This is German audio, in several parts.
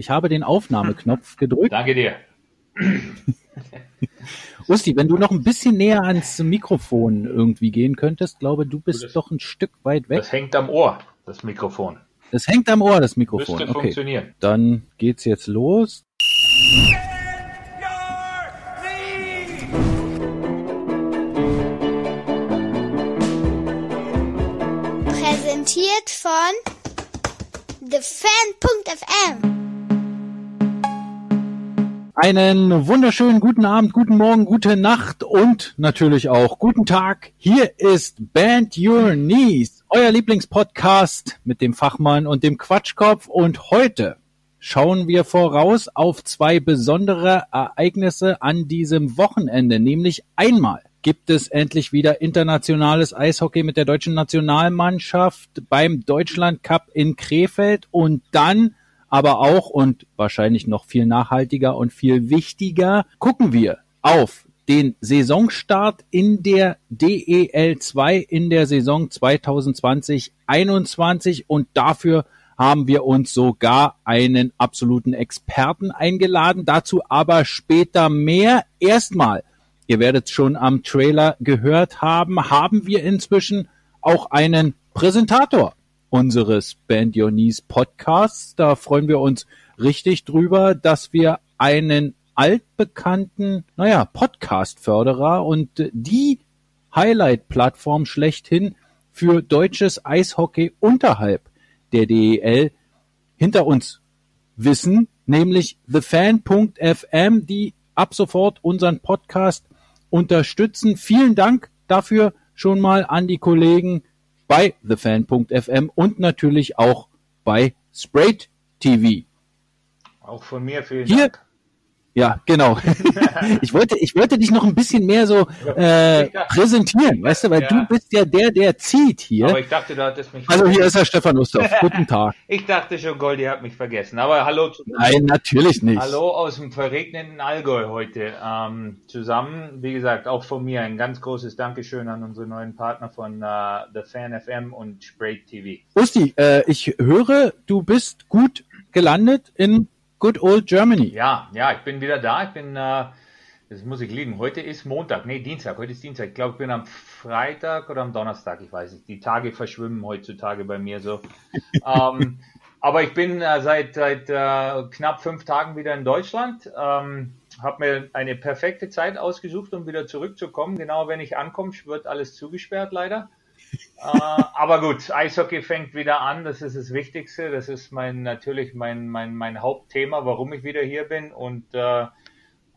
Ich habe den Aufnahmeknopf gedrückt. Danke dir. Usti, wenn du noch ein bisschen näher ans Mikrofon irgendwie gehen könntest, glaube du bist das, doch ein Stück weit weg. Das hängt am Ohr, das Mikrofon. Das hängt am Ohr, das Mikrofon. Müsste okay. funktionieren. Dann geht's jetzt los. Präsentiert von TheFan.fm einen wunderschönen guten Abend, guten Morgen, gute Nacht und natürlich auch guten Tag. Hier ist Band Your Knees, euer Lieblingspodcast mit dem Fachmann und dem Quatschkopf. Und heute schauen wir voraus auf zwei besondere Ereignisse an diesem Wochenende. Nämlich einmal gibt es endlich wieder internationales Eishockey mit der deutschen Nationalmannschaft beim Deutschland Cup in Krefeld und dann aber auch und wahrscheinlich noch viel nachhaltiger und viel wichtiger, gucken wir auf den Saisonstart in der DEL 2 in der Saison 2020-21 und dafür haben wir uns sogar einen absoluten Experten eingeladen. Dazu aber später mehr. Erstmal, ihr werdet schon am Trailer gehört haben, haben wir inzwischen auch einen Präsentator unseres Band Your Knees Podcasts. Da freuen wir uns richtig drüber, dass wir einen altbekannten, naja, Podcast-Förderer und die Highlight-Plattform schlechthin für deutsches Eishockey unterhalb der DEL hinter uns wissen, nämlich thefan.fm, die ab sofort unseren Podcast unterstützen. Vielen Dank dafür schon mal an die Kollegen bei thefan.fm und natürlich auch bei Sprayed TV. Auch von mir vielen Hier, Dank. Ja, genau. ich wollte, ich wollte dich noch ein bisschen mehr so äh, präsentieren, weißt du, weil ja. du bist ja der, der zieht hier. Aber ich dachte, du hattest mich. Also hier ist der Stefan Ustorf. Guten Tag. ich dachte schon, Goldi hat mich vergessen. Aber hallo. Zu Nein, natürlich nicht. Hallo aus dem verregneten Allgäu heute ähm, zusammen. Wie gesagt, auch von mir ein ganz großes Dankeschön an unsere neuen Partner von äh, The Fan FM und Spray TV. Usti, äh, ich höre, du bist gut gelandet in Good Old Germany. Ja, ja, ich bin wieder da. Ich bin, äh, das muss ich liegen. Heute ist Montag, nee, Dienstag. Heute ist Dienstag. Ich glaube, ich bin am Freitag oder am Donnerstag. Ich weiß nicht. Die Tage verschwimmen heutzutage bei mir so. ähm, aber ich bin äh, seit, seit äh, knapp fünf Tagen wieder in Deutschland. Ähm, habe mir eine perfekte Zeit ausgesucht, um wieder zurückzukommen. Genau wenn ich ankomme, wird alles zugesperrt leider aber gut, Eishockey fängt wieder an. Das ist das Wichtigste. Das ist mein natürlich mein mein mein Hauptthema, warum ich wieder hier bin und äh,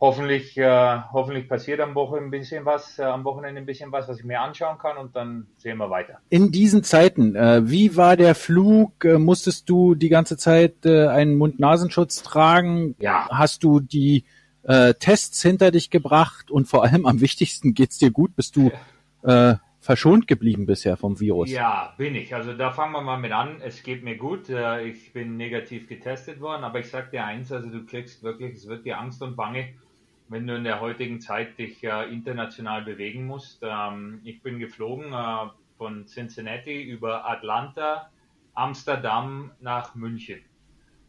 hoffentlich äh, hoffentlich passiert am Wochenende ein bisschen was, äh, am Wochenende ein bisschen was, was ich mir anschauen kann und dann sehen wir weiter. In diesen Zeiten, äh, wie war der Flug? Äh, musstest du die ganze Zeit äh, einen Mund-Nasenschutz tragen? Ja. Hast du die äh, Tests hinter dich gebracht und vor allem am wichtigsten geht's dir gut? Bist du äh, verschont geblieben bisher vom Virus. Ja, bin ich. Also da fangen wir mal mit an. Es geht mir gut. Äh, ich bin negativ getestet worden, aber ich sag dir eins, also du kriegst wirklich, es wird dir Angst und Bange, wenn du in der heutigen Zeit dich äh, international bewegen musst. Ähm, ich bin geflogen äh, von Cincinnati über Atlanta, Amsterdam nach München.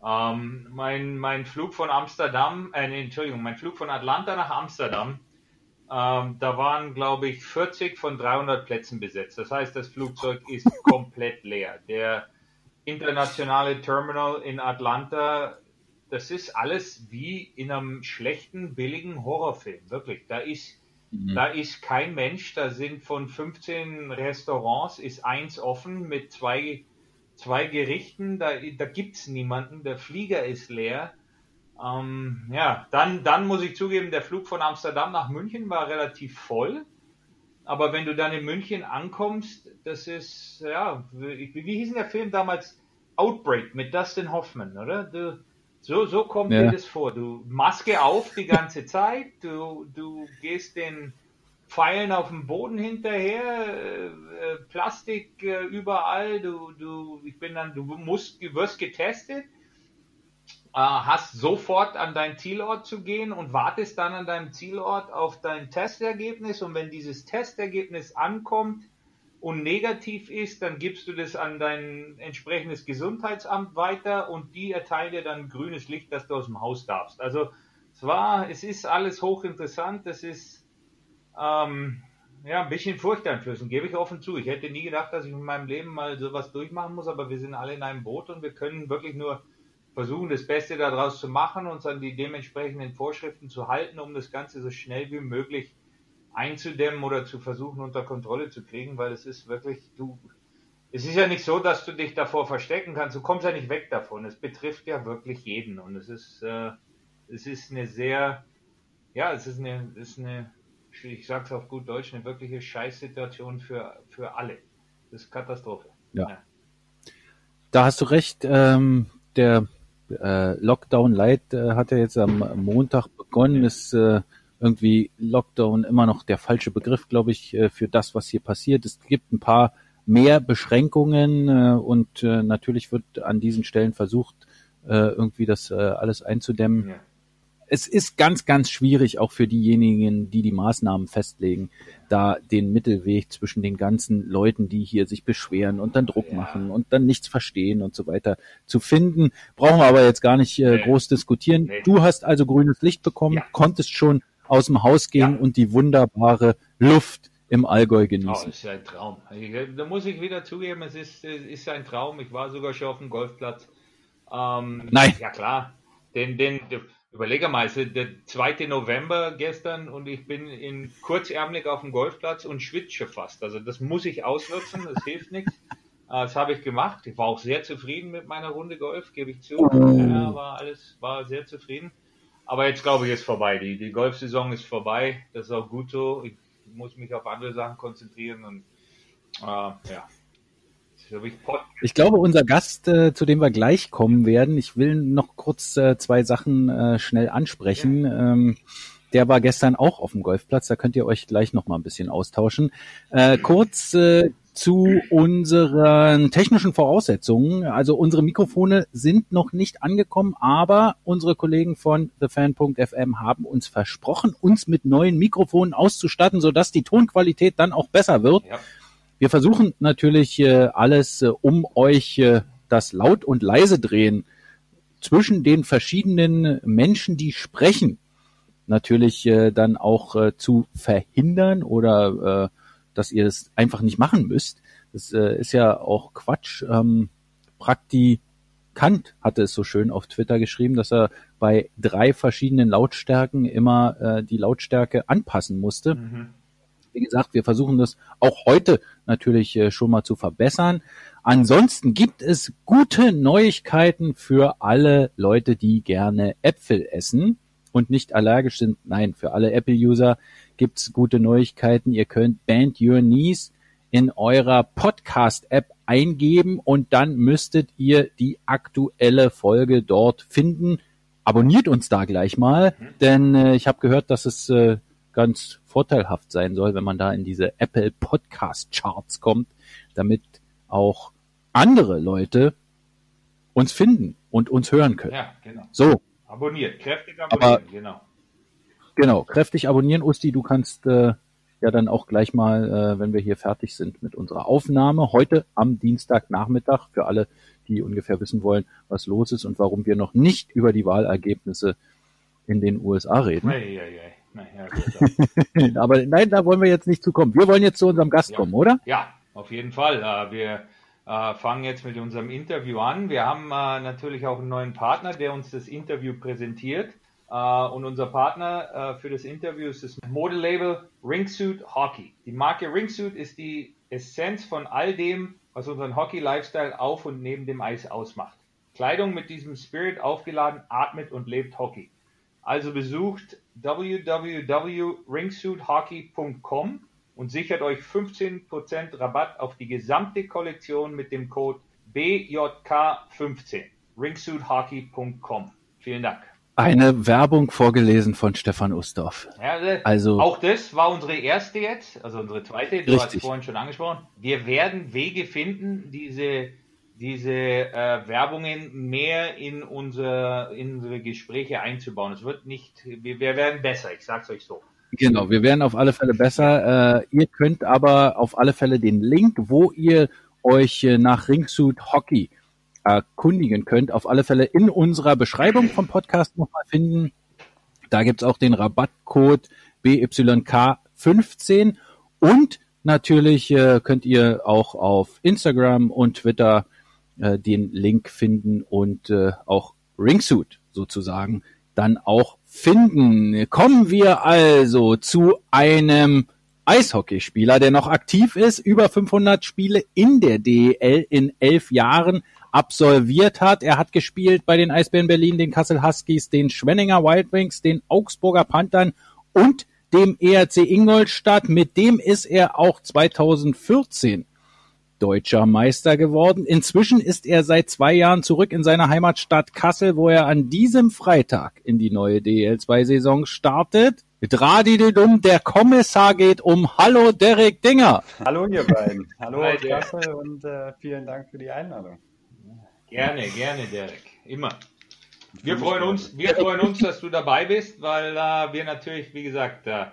Ähm, mein, mein Flug von Amsterdam, äh, Entschuldigung, mein Flug von Atlanta nach Amsterdam ähm, da waren, glaube ich, 40 von 300 Plätzen besetzt. Das heißt, das Flugzeug ist komplett leer. Der internationale Terminal in Atlanta, das ist alles wie in einem schlechten, billigen Horrorfilm. Wirklich. Da ist, mhm. da ist kein Mensch. Da sind von 15 Restaurants ist eins offen mit zwei, zwei Gerichten. Da, da gibt's niemanden. Der Flieger ist leer. Ähm, ja, dann, dann muss ich zugeben, der Flug von Amsterdam nach München war relativ voll. Aber wenn du dann in München ankommst, das ist, ja, wie, wie hieß denn der Film damals? Outbreak mit Dustin Hoffman, oder? Du, so, so kommt ja. dir das vor. Du Maske auf die ganze Zeit, du, du gehst den Pfeilen auf dem Boden hinterher, äh, äh Plastik äh, überall, du, du, ich bin dann, du musst, du wirst getestet hast sofort an dein Zielort zu gehen und wartest dann an deinem Zielort auf dein Testergebnis. Und wenn dieses Testergebnis ankommt, und negativ ist, dann gibst du das an dein entsprechendes Gesundheitsamt weiter und die erteilen dir dann grünes Licht, dass du aus dem Haus darfst. Also es war, es ist alles hochinteressant, es ist ähm, ja ein bisschen furchteinflößend, gebe ich offen zu. Ich hätte nie gedacht, dass ich in meinem Leben mal sowas durchmachen muss, aber wir sind alle in einem Boot und wir können wirklich nur versuchen, das Beste daraus zu machen, uns an die dementsprechenden Vorschriften zu halten, um das Ganze so schnell wie möglich einzudämmen oder zu versuchen unter Kontrolle zu kriegen, weil es ist wirklich, du, es ist ja nicht so, dass du dich davor verstecken kannst, du kommst ja nicht weg davon. Es betrifft ja wirklich jeden und es ist, äh, es ist eine sehr, ja, es ist eine, es ist eine, ich sag's auf gut Deutsch, eine wirkliche Scheißsituation für, für alle. Das ist Katastrophe. Ja. ja. Da hast du recht. Ähm, der äh, Lockdown Light äh, hat ja jetzt am Montag begonnen. Ist äh, irgendwie Lockdown immer noch der falsche Begriff, glaube ich, äh, für das, was hier passiert. Es gibt ein paar mehr Beschränkungen äh, und äh, natürlich wird an diesen Stellen versucht, irgendwie das alles einzudämmen. Ja. Es ist ganz, ganz schwierig, auch für diejenigen, die die Maßnahmen festlegen, da den Mittelweg zwischen den ganzen Leuten, die hier sich beschweren und dann Druck ja. machen und dann nichts verstehen und so weiter zu finden. Brauchen wir aber jetzt gar nicht äh, nee. groß diskutieren. Nee. Du hast also grünes Licht bekommen, ja. konntest schon aus dem Haus gehen ja. und die wunderbare Luft im Allgäu genießen. Oh, das ist ein Traum. Da muss ich wieder zugeben, es ist, es ist ein Traum. Ich war sogar schon auf dem Golfplatz. Ähm, Nein. Ja klar. Den, den, überlege mal, es ist der 2. November gestern und ich bin in kurzärmlich auf dem Golfplatz und schwitze fast. Also das muss ich ausnutzen, das hilft nichts. Äh, das habe ich gemacht. Ich war auch sehr zufrieden mit meiner Runde Golf, gebe ich zu. Oh. Ja, war alles, war sehr zufrieden. Aber jetzt glaube ich, ist vorbei. Die, die Golfsaison ist vorbei. Das ist auch gut so. Ich muss mich auf andere Sachen konzentrieren und äh, ja. Ich glaube, unser Gast, äh, zu dem wir gleich kommen werden, ich will noch kurz äh, zwei Sachen äh, schnell ansprechen. Ähm, der war gestern auch auf dem Golfplatz, da könnt ihr euch gleich noch mal ein bisschen austauschen. Äh, kurz äh, zu unseren technischen Voraussetzungen. Also unsere Mikrofone sind noch nicht angekommen, aber unsere Kollegen von thefan.fm haben uns versprochen, uns mit neuen Mikrofonen auszustatten, sodass die Tonqualität dann auch besser wird. Ja. Wir versuchen natürlich äh, alles, äh, um euch äh, das laut und leise drehen zwischen den verschiedenen Menschen, die sprechen, natürlich dann auch zu verhindern oder dass ihr das einfach nicht machen müsst. Das ist ja auch Quatsch. Ähm, Praktikant hatte es so schön auf Twitter geschrieben, dass er bei drei verschiedenen Lautstärken immer die Lautstärke anpassen musste. Mhm. Wie gesagt, wir versuchen das auch heute natürlich äh, schon mal zu verbessern. Ansonsten gibt es gute Neuigkeiten für alle Leute, die gerne Äpfel essen und nicht allergisch sind. Nein, für alle Apple-User gibt's gute Neuigkeiten. Ihr könnt Band Your Knees in eurer Podcast-App eingeben und dann müsstet ihr die aktuelle Folge dort finden. Abonniert uns da gleich mal, mhm. denn äh, ich habe gehört, dass es äh, ganz vorteilhaft sein soll, wenn man da in diese Apple Podcast Charts kommt, damit auch andere Leute uns finden und uns hören können. Ja, genau. So. Abonniert, kräftig abonnieren, Aber, genau. Genau, kräftig abonnieren, Usti. Du kannst äh, ja dann auch gleich mal, äh, wenn wir hier fertig sind mit unserer Aufnahme, heute am Dienstagnachmittag, für alle, die ungefähr wissen wollen, was los ist und warum wir noch nicht über die Wahlergebnisse in den USA reden. Ei, ei, ei. Naja, Aber nein, da wollen wir jetzt nicht zukommen. Wir wollen jetzt zu unserem Gast ja. kommen, oder? Ja, auf jeden Fall. Äh, wir äh, fangen jetzt mit unserem Interview an. Wir haben äh, natürlich auch einen neuen Partner, der uns das Interview präsentiert. Und unser Partner für das Interview ist das Modelabel Ringsuit Hockey. Die Marke Ringsuit ist die Essenz von all dem, was unseren Hockey-Lifestyle auf und neben dem Eis ausmacht. Kleidung mit diesem Spirit aufgeladen, atmet und lebt Hockey. Also besucht www.ringsuithockey.com und sichert euch 15% Rabatt auf die gesamte Kollektion mit dem Code BJK15. ringsuithockey.com. Vielen Dank. Eine Werbung vorgelesen von Stefan Ustorf. Ja, also auch das war unsere erste jetzt, also unsere zweite. Du richtig. hast vorhin schon angesprochen. Wir werden Wege finden, diese diese äh, Werbungen mehr in, unser, in unsere Gespräche einzubauen. Es wird nicht, wir, wir werden besser, ich sag's euch so. Genau, wir werden auf alle Fälle besser. Äh, ihr könnt aber auf alle Fälle den Link, wo ihr euch äh, nach Ringsuit Hockey erkundigen könnt, auf alle Fälle in unserer Beschreibung vom Podcast nochmal finden. Da gibt's auch den Rabattcode BYK15 und natürlich äh, könnt ihr auch auf Instagram und Twitter äh, den Link finden und äh, auch Ringsuit sozusagen dann auch finden. Kommen wir also zu einem Eishockeyspieler, der noch aktiv ist, über 500 Spiele in der DEL in elf Jahren absolviert hat. Er hat gespielt bei den Eisbären Berlin, den Kassel Huskies, den Schwenninger Wild Wings, den Augsburger Panthern und dem ERC Ingolstadt. Mit dem ist er auch 2014 deutscher Meister geworden. Inzwischen ist er seit zwei Jahren zurück in seiner Heimatstadt Kassel, wo er an diesem Freitag in die neue DL2-Saison startet. Dradididum, der Kommissar geht um. Hallo Derek Dinger. Hallo ihr beiden. Hallo Hi, Kassel und äh, vielen Dank für die Einladung. Gerne, gerne Derek. Immer. Wir freuen uns, wir freuen uns, dass du dabei bist, weil äh, wir natürlich, wie gesagt, äh,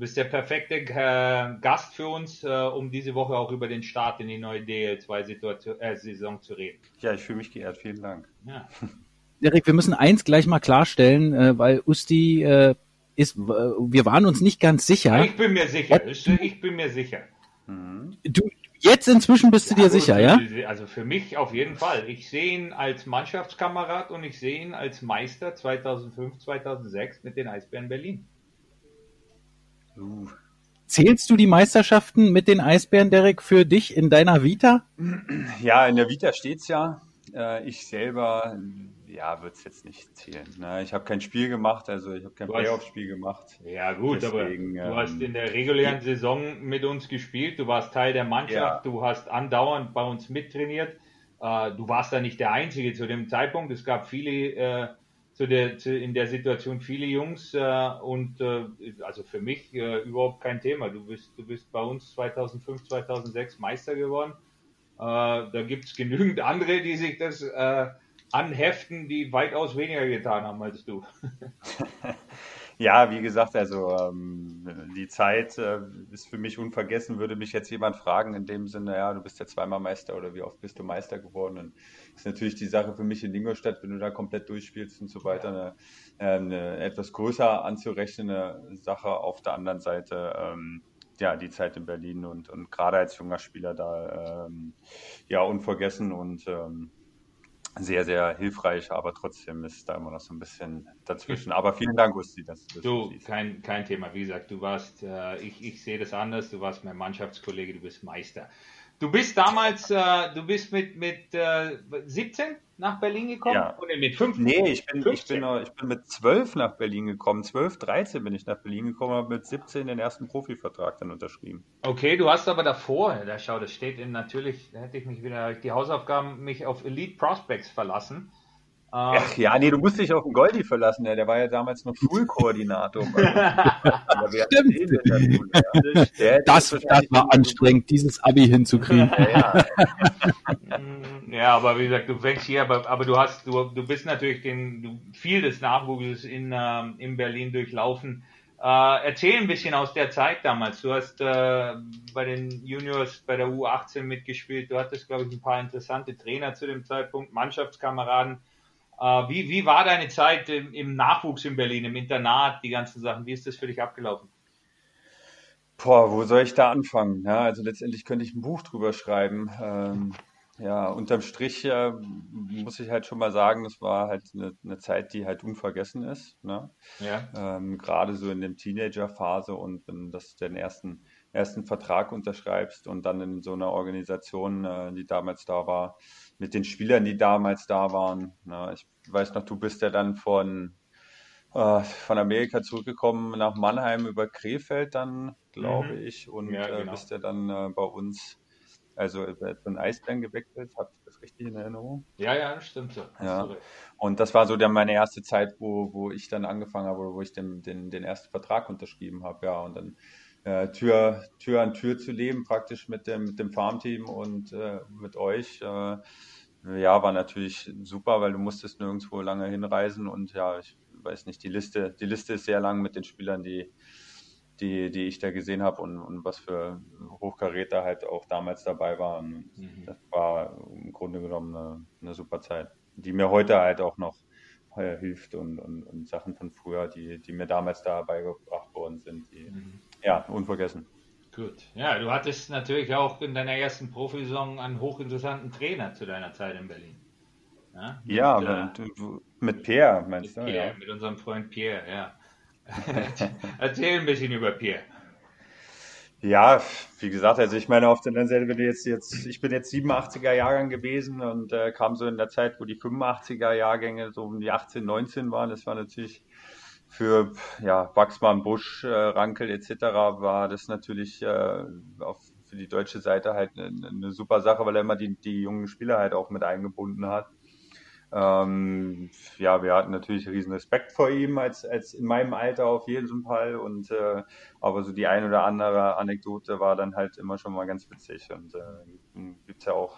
Du bist der perfekte äh, Gast für uns, äh, um diese Woche auch über den Start in die neue DL2-Saison äh, zu reden. Ja, ich fühle mich geehrt. Vielen Dank. Ja. Erik, wir müssen eins gleich mal klarstellen, äh, weil Usti äh, ist, wir waren uns nicht ganz sicher. Ich bin mir sicher. Ich bin mir sicher. Mhm. Du, jetzt inzwischen bist du ja, dir sicher, ja? Also für mich auf jeden Fall. Ich sehe ihn als Mannschaftskamerad und ich sehe ihn als Meister 2005, 2006 mit den Eisbären Berlin. Zählst du die Meisterschaften mit den Eisbären, Derek, für dich in deiner Vita? Ja, in der Vita steht's ja. Äh, ich selber, ja, würde es jetzt nicht zählen. Ne? Ich habe kein Spiel gemacht, also ich habe kein Playoff-Spiel gemacht. Ja gut, Deswegen, aber du hast ähm, in der regulären Saison mit uns gespielt, du warst Teil der Mannschaft, ja. du hast andauernd bei uns mittrainiert. Äh, du warst da nicht der Einzige zu dem Zeitpunkt. Es gab viele äh, zu der, zu, in der Situation viele Jungs äh, und äh, also für mich äh, überhaupt kein Thema. Du bist, du bist bei uns 2005, 2006 Meister geworden. Äh, da gibt es genügend andere, die sich das äh, anheften, die weitaus weniger getan haben als du. Ja, wie gesagt, also ähm, die Zeit äh, ist für mich unvergessen. Würde mich jetzt jemand fragen, in dem Sinne, ja, du bist ja zweimal Meister oder wie oft bist du Meister geworden? Und ist natürlich die Sache für mich in Ingolstadt, wenn du da komplett durchspielst und so weiter, eine, eine etwas größer anzurechnende Sache. Auf der anderen Seite, ähm, ja, die Zeit in Berlin und, und gerade als junger Spieler da, ähm, ja, unvergessen und ähm, sehr, sehr hilfreich, aber trotzdem ist da immer noch so ein bisschen dazwischen. Aber vielen Dank, Gusti, dass du das Du, kein, kein Thema. Wie gesagt, du warst, äh, ich, ich sehe das anders, du warst mein Mannschaftskollege, du bist Meister. Du bist damals, äh, du bist mit, mit äh, 17 nach Berlin gekommen? Ja. Oder mit 15? Nee, ich bin, ich, bin, ich bin mit 12 nach Berlin gekommen. 12, 13 bin ich nach Berlin gekommen, habe mit 17 den ersten Profivertrag dann unterschrieben. Okay, du hast aber davor, da schau, das steht in natürlich, da hätte ich mich wieder, die Hausaufgaben mich auf Elite Prospects verlassen. Ach ja, nee, du musst dich auf den Goldi verlassen. Ja. Der war ja damals noch Schulkoordinator. Stimmt. das, das war anstrengend, dieses Abi hinzukriegen. Ja, ja. aber wie gesagt, du fängst hier, aber, aber du hast, du, du bist natürlich den, du, viel des Nachwuchses in, ähm, in Berlin durchlaufen. Äh, erzähl ein bisschen aus der Zeit damals. Du hast äh, bei den Juniors bei der U18 mitgespielt. Du hattest, glaube ich, ein paar interessante Trainer zu dem Zeitpunkt, Mannschaftskameraden. Äh, wie, wie war deine Zeit im, im, Nachwuchs in Berlin, im Internat, die ganzen Sachen? Wie ist das für dich abgelaufen? Boah, wo soll ich da anfangen? Ja, also letztendlich könnte ich ein Buch drüber schreiben. Ähm, ja, unterm Strich äh, muss ich halt schon mal sagen, das war halt eine, eine Zeit, die halt unvergessen ist. Ne? Ja. Ähm, Gerade so in der Teenager-Phase und wenn du den ersten, ersten Vertrag unterschreibst und dann in so einer Organisation, äh, die damals da war, mit den Spielern, die damals da waren. Na, ich weiß noch, du bist ja dann von, äh, von Amerika zurückgekommen nach Mannheim über Krefeld dann, glaube mhm. ich, und ja, äh, genau. äh, bist ja dann äh, bei uns, also über den Eisbären gewechselt. Habe ich das richtig in Erinnerung? Ja, ja, stimmt so. Ja. Und das war so dann meine erste Zeit, wo, wo ich dann angefangen habe, wo ich den, den, den ersten Vertrag unterschrieben habe, ja, und dann äh, Tür, Tür an Tür zu leben, praktisch mit dem, mit dem Farmteam und äh, mit euch. Ja, war natürlich super, weil du musstest nirgendwo lange hinreisen und ja, ich weiß nicht, die Liste, die Liste ist sehr lang mit den Spielern, die, die, die ich da gesehen habe und, und was für Hochkaräter halt auch damals dabei waren. Mhm. Das war im Grunde genommen eine, eine, super Zeit, die mir heute halt auch noch äh, hilft und, und, und, Sachen von früher, die, die mir damals da beigebracht worden sind, die, mhm. ja, unvergessen. Gut. Ja, du hattest natürlich auch in deiner ersten Profisaison einen hochinteressanten Trainer zu deiner Zeit in Berlin. Ja, mit, ja, mit, äh, mit Pierre meinst mit du? Pierre, ja. Mit unserem Freund Pierre, ja. Erzähl ein bisschen über Pierre. Ja, wie gesagt, also ich meine, auf der anderen Seite, wenn du jetzt, jetzt, ich bin jetzt 87er Jahrgang gewesen und äh, kam so in der Zeit, wo die 85er Jahrgänge so um die 18, 19 waren. Das war natürlich für ja, Wachsmann, Busch, äh, Rankel etc. war das natürlich äh, auf, für die deutsche Seite halt eine, eine super Sache, weil er immer die, die jungen Spieler halt auch mit eingebunden hat. Ähm, ja, wir hatten natürlich riesen Respekt vor ihm als, als in meinem Alter auf jeden Fall und äh, aber so die ein oder andere Anekdote war dann halt immer schon mal ganz witzig und äh, gibt ja auch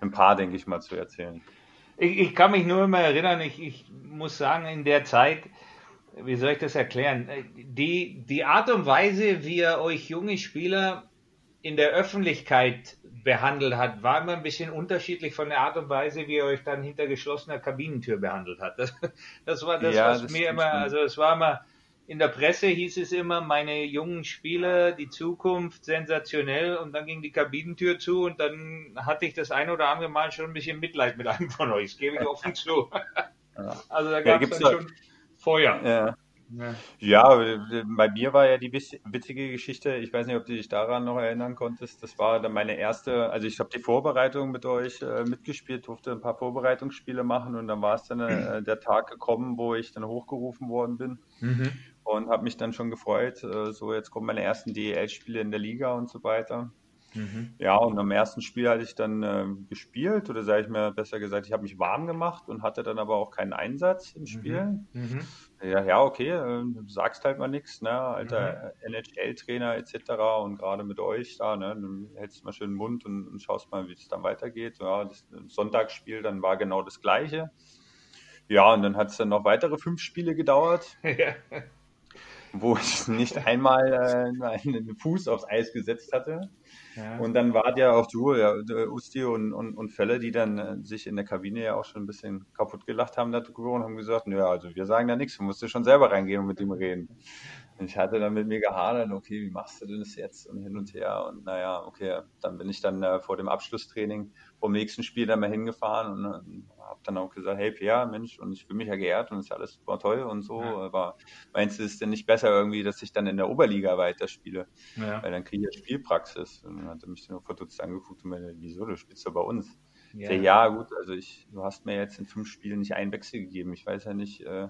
ein paar, denke ich mal, zu erzählen. Ich, ich kann mich nur immer erinnern, ich, ich muss sagen, in der Zeit, wie soll ich das erklären, die, die Art und Weise, wie er euch junge Spieler in der Öffentlichkeit behandelt hat, war immer ein bisschen unterschiedlich von der Art und Weise, wie er euch dann hinter geschlossener Kabinentür behandelt hat. Das, das war das, ja, was das mir immer, also es war immer, in der Presse hieß es immer, meine jungen Spieler, die Zukunft, sensationell und dann ging die Kabinentür zu und dann hatte ich das ein oder andere Mal schon ein bisschen Mitleid mit einem von euch, das gebe ich offen zu. Also da gab es ja, dann schon Feuer. Ja. Ja. ja, bei mir war ja die witzige Geschichte, ich weiß nicht, ob du dich daran noch erinnern konntest, das war dann meine erste, also ich habe die Vorbereitung mit euch äh, mitgespielt, durfte ein paar Vorbereitungsspiele machen und dann war es dann äh, der Tag gekommen, wo ich dann hochgerufen worden bin mhm. und habe mich dann schon gefreut, äh, so jetzt kommen meine ersten DEL-Spiele in der Liga und so weiter. Mhm. Ja, und am ersten Spiel hatte ich dann äh, gespielt, oder sage ich mir besser gesagt, ich habe mich warm gemacht und hatte dann aber auch keinen Einsatz im Spiel. Mhm. Mhm. Ja, ja, okay, äh, du sagst halt mal nichts, ne? Alter mhm. NHL-Trainer etc. und gerade mit euch da, ne? Dann hältst du mal schön den Mund und, und schaust mal, wie es dann weitergeht. Ja, das Sonntagsspiel dann war genau das gleiche. Ja, und dann hat es dann noch weitere fünf Spiele gedauert. wo ich nicht einmal äh, einen Fuß aufs Eis gesetzt hatte. Ja. Und dann war ja auch du, ja, Usti und, und, und Fälle, die dann äh, sich in der Kabine ja auch schon ein bisschen kaputt gelacht haben darüber und haben gesagt, naja, also wir sagen da nichts, du musst schon selber reingehen und mit ihm reden. Und ich hatte dann mit mir gehadert, okay, wie machst du denn das jetzt und hin und her und naja, okay, dann bin ich dann äh, vor dem Abschlusstraining vom nächsten Spiel dann mal hingefahren und äh, habe dann auch gesagt, hey Pierre, Mensch, und ich fühle mich ja geehrt und ist ja alles super toll und so, ja. aber meinst du, ist denn nicht besser irgendwie, dass ich dann in der Oberliga weiterspiele? Ja. Weil dann kriege ich ja Spielpraxis. Und dann hat er mich dann nur verdutzt angeguckt und mir, wieso, du spielst doch bei uns. Ja. ja, gut, also ich, du hast mir jetzt in fünf Spielen nicht einen Wechsel gegeben. Ich weiß ja nicht, äh,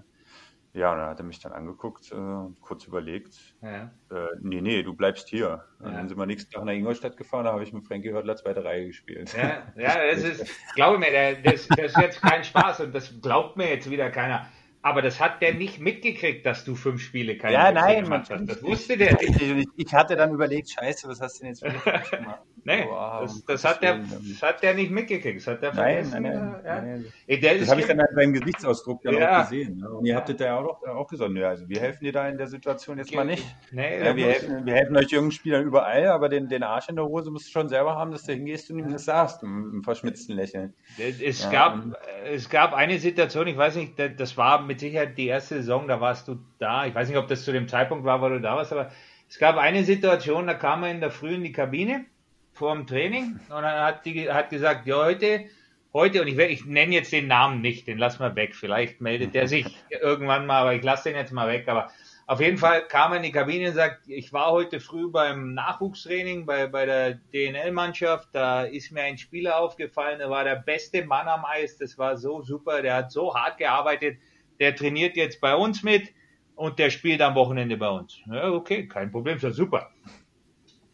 ja, und dann hat er mich dann angeguckt äh, und kurz überlegt. Ja. Äh, nee, nee, du bleibst hier. Ja. Dann sind wir nächsten Tag nach Ingolstadt gefahren, da habe ich mit Frankie Hördler zweite Reihe gespielt. Ja, ja das ist, glaube mir, das, das ist jetzt kein Spaß und das glaubt mir jetzt wieder keiner. Aber das hat der nicht mitgekriegt, dass du fünf Spiele keine Ja, nein, gemacht hast. Das wusste der nicht. Ich, ich, hatte dann überlegt, scheiße, was hast du denn jetzt für gemacht? nee, oh, das, das, hat der, das hat der nicht mitgekriegt. Das hat der nein, vergessen. Nein, nein, ja. nein. Das habe ich dann halt beim Gesichtsausdruck dann ja. auch gesehen. Ne? Und ihr habtet ja auch, auch gesagt, ja, also wir helfen dir da in der Situation jetzt mal nicht. Nee, ja, wir, helfen, wir helfen euch jungen Spielern überall, aber den, den Arsch in der Hose musst du schon selber haben, dass du hingehst und ihm das sagst, mit einem verschmitzten Lächeln. Es, gab, es gab eine Situation, ich weiß nicht, das war mit Sicherheit die erste Saison, da warst du da. Ich weiß nicht, ob das zu dem Zeitpunkt war, wo du da warst, aber es gab eine Situation, da kam er in der Früh in die Kabine vor dem Training und dann hat die hat gesagt, ja, heute, heute, und ich, ich nenne jetzt den Namen nicht, den lassen wir weg. Vielleicht meldet der sich irgendwann mal, aber ich lasse den jetzt mal weg. Aber auf jeden Fall kam er in die Kabine und sagt, ich war heute früh beim Nachwuchstraining bei, bei der DNL-Mannschaft, da ist mir ein Spieler aufgefallen, der war der beste Mann am Eis, das war so super, der hat so hart gearbeitet, der trainiert jetzt bei uns mit und der spielt am Wochenende bei uns. Ja, okay, kein Problem, ist ja super.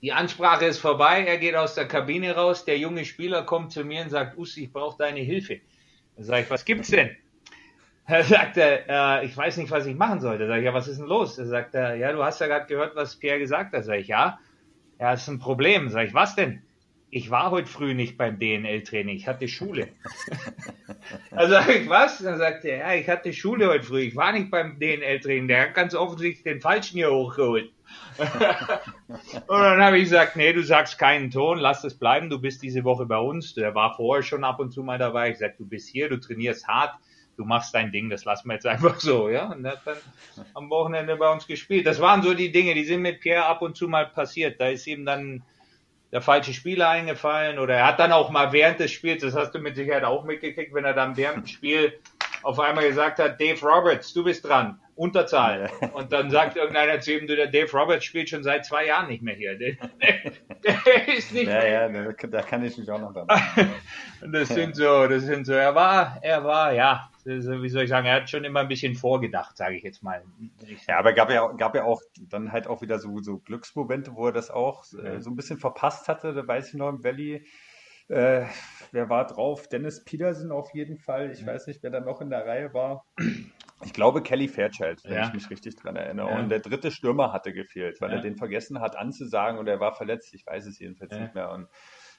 Die Ansprache ist vorbei, er geht aus der Kabine raus, der junge Spieler kommt zu mir und sagt, Ussi, ich brauche deine Hilfe. Dann sage ich, was gibt's denn? Er sagt, äh, ich weiß nicht, was ich machen soll. Da sage ich, ja, was ist denn los? Er sagt, ja, du hast ja gerade gehört, was Pierre gesagt hat. Sag ich, ja, ja, ist ein Problem. Sag ich, was denn? Ich war heute früh nicht beim DNL-Training, ich hatte Schule. also sag ich, was? Dann sagt er, ja, ich hatte Schule heute früh, ich war nicht beim DNL-Training, der hat ganz offensichtlich den Falschen hier hochgeholt. und dann habe ich gesagt, nee, du sagst keinen Ton, lass es bleiben, du bist diese Woche bei uns. Der war vorher schon ab und zu mal dabei. Ich sag, du bist hier, du trainierst hart, du machst dein Ding, das lassen wir jetzt einfach so, ja. Und er hat dann am Wochenende bei uns gespielt. Das waren so die Dinge, die sind mit Pierre ab und zu mal passiert. Da ist ihm dann der falsche Spieler eingefallen oder er hat dann auch mal während des Spiels, das hast du mit Sicherheit auch mitgekriegt, wenn er dann während dem Spiel auf einmal gesagt hat, Dave Roberts, du bist dran, Unterzahl. Und dann sagt irgendeiner zu ihm, du, der Dave Roberts spielt schon seit zwei Jahren nicht mehr hier. Der, der ist nicht ja, ja, da, kann ich mich auch noch dran. das sind so, das sind so, er war, er war, ja, wie soll ich sagen, er hat schon immer ein bisschen vorgedacht, sage ich jetzt mal. Ja, aber gab ja, gab ja auch dann halt auch wieder so, so Glücksmomente, wo er das auch äh, so ein bisschen verpasst hatte, da weiß ich noch im Valley. Äh, wer war drauf? Dennis Peterson auf jeden Fall. Ich weiß nicht, wer da noch in der Reihe war. Ich glaube Kelly Fairchild, wenn ja. ich mich richtig dran erinnere. Ja. Und der dritte Stürmer hatte gefehlt, weil ja. er den vergessen hat anzusagen und er war verletzt. Ich weiß es jedenfalls nicht mehr. Und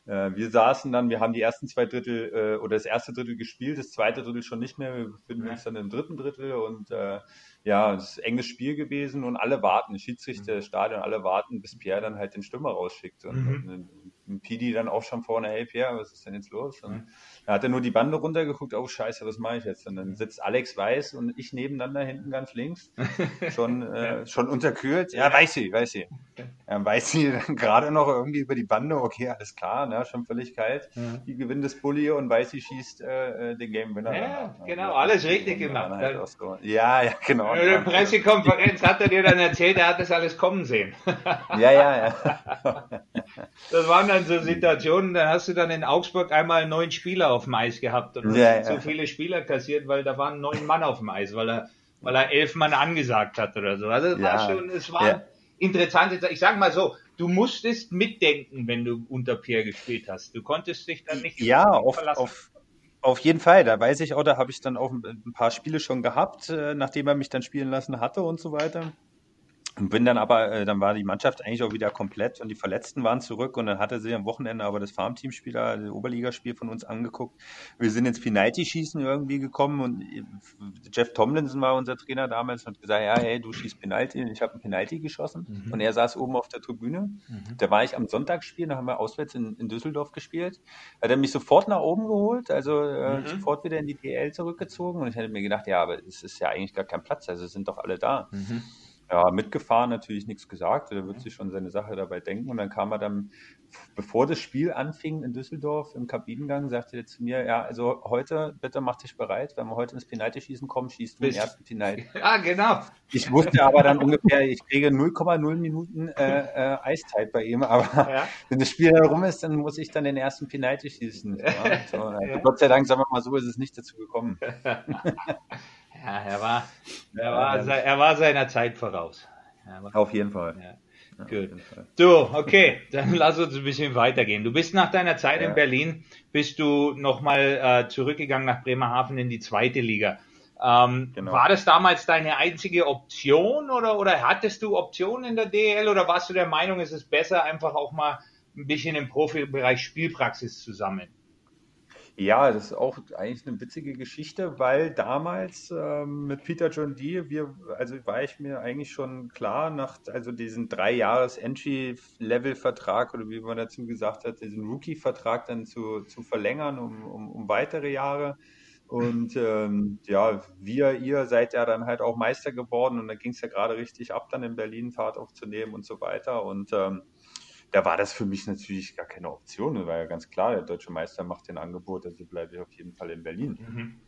äh, wir saßen dann, wir haben die ersten zwei Drittel äh, oder das erste Drittel gespielt, das zweite Drittel schon nicht mehr. Wir befinden uns dann im dritten Drittel und äh, ja, es ist ein enges Spiel gewesen und alle warten, Schiedsrichter, mhm. Stadion, alle warten, bis Pierre dann halt den Stürmer rausschickt. Und, mhm. und, Pidi dann auch schon vorne, hey Pierre, was ist denn jetzt los? Und mhm. Da hat er nur die Bande runtergeguckt, oh scheiße, was mache ich jetzt? Und dann sitzt Alex Weiß und ich nebeneinander hinten ganz links, schon, äh, schon unterkühlt. Ja, weiß sie, weiß sie. Ja, weiß sie gerade noch irgendwie über die Bande, okay, alles klar, ne, schon völlig kalt. Mhm. Die gewinnt das Bulli und weiß sie schießt äh, äh den Game Winner. Ja, genau, alles richtig gemacht. Halt so. Ja, ja, genau. In der Pressekonferenz hat er dir dann erzählt, er hat das alles kommen sehen. ja, ja, ja. Das waren dann so Situationen, da hast du dann in Augsburg einmal neun Spieler auf dem Eis gehabt und ja, ja. so viele Spieler kassiert, weil da waren neun Mann auf dem Eis, weil er, weil er elf Mann angesagt hat oder so. Also es ja. war schon, es war ja. interessant. Ich sag mal so, du musstest mitdenken, wenn du unter Pierre gespielt hast. Du konntest dich dann nicht ja, auf, verlassen. Auf, auf jeden Fall, da weiß ich auch, da habe ich dann auch ein paar Spiele schon gehabt, äh, nachdem er mich dann spielen lassen hatte und so weiter. Und bin dann aber, äh, dann war die Mannschaft eigentlich auch wieder komplett und die Verletzten waren zurück und dann hatte sie am Wochenende aber das Farmteamspieler, das Oberligaspiel von uns angeguckt. Wir sind ins Penalty-Schießen irgendwie gekommen und äh, Jeff Tomlinson war unser Trainer damals und hat gesagt, ja, hey, du schießt Penalty und ich habe ein Penalty geschossen mhm. und er saß oben auf der Tribüne. Mhm. Da war ich am Sonntagsspiel, da haben wir auswärts in, in Düsseldorf gespielt. Hat er mich sofort nach oben geholt, also äh, mhm. sofort wieder in die DL zurückgezogen und ich hätte mir gedacht, ja, aber es ist ja eigentlich gar kein Platz, also sind doch alle da. Ja, mitgefahren natürlich nichts gesagt. Er wird sich schon seine Sache dabei denken. Und dann kam er dann, bevor das Spiel anfing in Düsseldorf im Kabinengang, sagte er zu mir, ja, also heute, bitte mach dich bereit, wenn wir heute ins Penalty-Schießen kommen, schießt du den ersten Penalty. Ja, genau. Ich wusste aber dann ungefähr, ich kriege 0,0 Minuten äh, äh, Eiszeit bei ihm, aber ja. wenn das Spiel herum ist, dann muss ich dann den ersten Penalty schießen. Ja, so, also Gott sei Dank, sagen wir mal so, ist es nicht dazu gekommen. Ja, er war, er war, er war seiner Zeit voraus. War, Auf jeden Fall. Ja. Gut. So, okay, dann lass uns ein bisschen weitergehen. Du bist nach deiner Zeit ja. in Berlin, bist du nochmal äh, zurückgegangen nach Bremerhaven in die zweite Liga. Ähm, genau. War das damals deine einzige Option oder, oder hattest du Optionen in der DL oder warst du der Meinung, es ist besser, einfach auch mal ein bisschen im Profibereich Spielpraxis zu sammeln? Ja, das ist auch eigentlich eine witzige Geschichte, weil damals ähm, mit Peter John Dee, wir, also war ich mir eigentlich schon klar, nach also diesen drei Jahres Entry-Level-Vertrag oder wie man dazu gesagt hat, diesen Rookie-Vertrag dann zu, zu verlängern um, um, um weitere Jahre. Und ähm, ja, wir, ihr seid ja dann halt auch Meister geworden und da ging es ja gerade richtig ab, dann in Berlin Fahrt aufzunehmen und so weiter. Und ähm, da war das für mich natürlich gar keine Option. Das war ja ganz klar, der deutsche Meister macht den Angebot, also bleibe ich auf jeden Fall in Berlin. Mhm.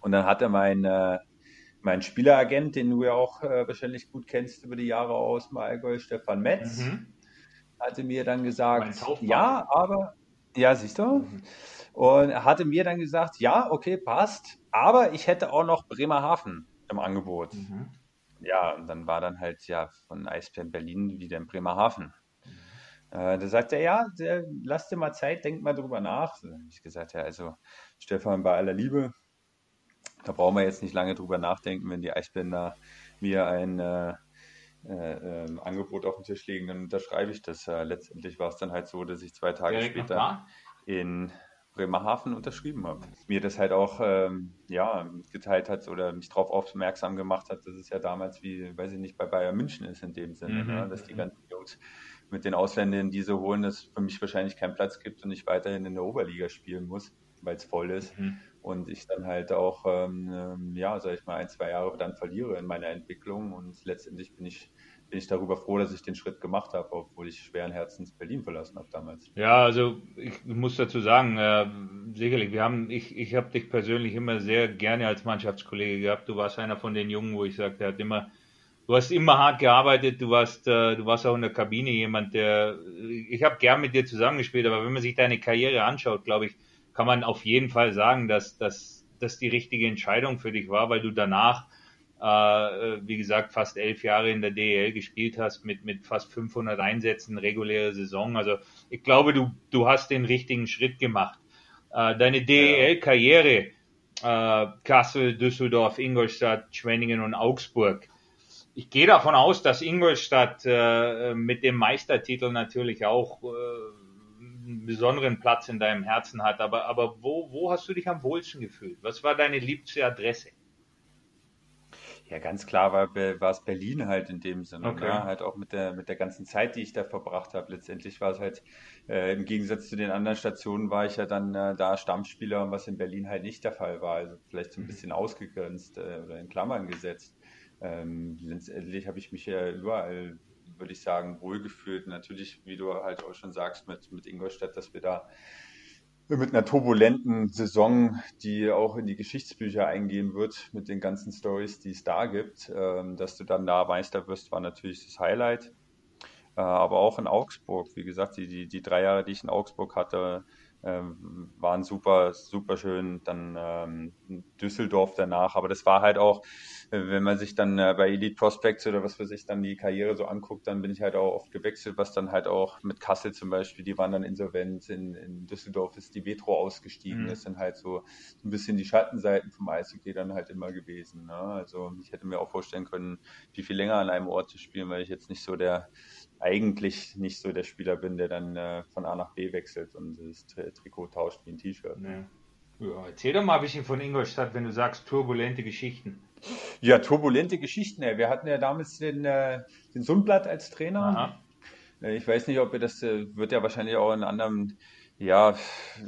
Und dann hatte mein, äh, mein Spieleragent, den du ja auch äh, wahrscheinlich gut kennst über die Jahre aus dem Allgäu, Stefan Metz, mhm. hatte mir dann gesagt, ja, aber, ja, siehst du? Mhm. Und er hatte mir dann gesagt, ja, okay, passt, aber ich hätte auch noch Bremerhaven im Angebot. Mhm. Ja, und dann war dann halt ja von Eisbären Berlin wieder in Bremerhaven. Äh, da sagt er, ja, der, lass dir mal Zeit, denk mal drüber nach. Da habe ich gesagt, ja, also Stefan, bei aller Liebe, da brauchen wir jetzt nicht lange drüber nachdenken, wenn die Eisbänder mir ein, äh, äh, ähm, Angebot auf dem Tisch liegen, dann unterschreibe ich das. Äh, letztendlich war es dann halt so, dass ich zwei Tage Direkt später in Bremerhaven unterschrieben habe. Mir das halt auch ähm, ja, geteilt hat oder mich darauf aufmerksam gemacht hat, dass es ja damals wie, weiß ich nicht, bei Bayern München ist in dem Sinne, Mhm. ne? dass die ganzen Jungs mit den Ausländern diese holen, dass es für mich wahrscheinlich keinen Platz gibt und ich weiterhin in der Oberliga spielen muss, weil es voll ist. Mhm. Und ich dann halt auch, ähm, ähm, ja, sag ich mal, ein, zwei Jahre dann verliere in meiner Entwicklung. Und letztendlich bin ich, bin ich darüber froh, dass ich den Schritt gemacht habe, obwohl ich schweren Herzens Berlin verlassen habe damals. Ja, also ich muss dazu sagen, äh, sicherlich, wir haben, ich, ich habe dich persönlich immer sehr gerne als Mannschaftskollege gehabt. Du warst einer von den Jungen, wo ich sagte, er hat immer, du hast immer hart gearbeitet, du warst, äh, du warst auch in der Kabine jemand, der, ich habe gern mit dir zusammengespielt, aber wenn man sich deine Karriere anschaut, glaube ich, kann man auf jeden Fall sagen, dass dass das die richtige Entscheidung für dich war, weil du danach, äh, wie gesagt, fast elf Jahre in der DEL gespielt hast mit, mit fast 500 Einsätzen, reguläre Saison. Also ich glaube, du, du hast den richtigen Schritt gemacht. Äh, deine DEL-Karriere, äh, Kassel, Düsseldorf, Ingolstadt, Schwenningen und Augsburg. Ich gehe davon aus, dass Ingolstadt äh, mit dem Meistertitel natürlich auch äh, einen besonderen Platz in deinem Herzen hat. Aber, aber wo, wo hast du dich am wohlsten gefühlt? Was war deine liebste Adresse? Ja, ganz klar war, war es Berlin halt in dem Sinne. Okay. Ne? Halt auch mit der, mit der ganzen Zeit, die ich da verbracht habe. Letztendlich war es halt, äh, im Gegensatz zu den anderen Stationen war ich ja dann äh, da Stammspieler, was in Berlin halt nicht der Fall war. Also vielleicht so ein bisschen ausgegrenzt äh, oder in Klammern gesetzt. Ähm, letztendlich habe ich mich ja überall, würde ich sagen, wohlgefühlt. Natürlich, wie du halt auch schon sagst, mit, mit Ingolstadt, dass wir da mit einer turbulenten Saison, die auch in die Geschichtsbücher eingehen wird, mit den ganzen Stories, die es da gibt. Ähm, dass du dann da Meister wirst, war natürlich das Highlight. Äh, aber auch in Augsburg, wie gesagt, die, die, die drei Jahre, die ich in Augsburg hatte, waren super, super schön. Dann ähm, Düsseldorf danach. Aber das war halt auch, äh, wenn man sich dann äh, bei Elite Prospects oder was für sich dann die Karriere so anguckt, dann bin ich halt auch oft gewechselt, was dann halt auch mit Kassel zum Beispiel, die waren dann insolvent. In, in Düsseldorf ist die Metro ausgestiegen. Mhm. Das sind halt so ein bisschen die Schattenseiten vom Eishockey dann halt immer gewesen. Ne? Also ich hätte mir auch vorstellen können, viel, viel länger an einem Ort zu spielen, weil ich jetzt nicht so der eigentlich nicht so der Spieler bin, der dann äh, von A nach B wechselt und das Tri Trikot tauscht wie ein T-Shirt. Ja. Ja, erzähl doch mal ein bisschen von Ingolstadt, wenn du sagst turbulente Geschichten. Ja, turbulente Geschichten. Ey. Wir hatten ja damals den, äh, den Sundblatt als Trainer. Aha. Äh, Ich weiß nicht, ob ihr das, äh, wird ja wahrscheinlich auch in anderen ja,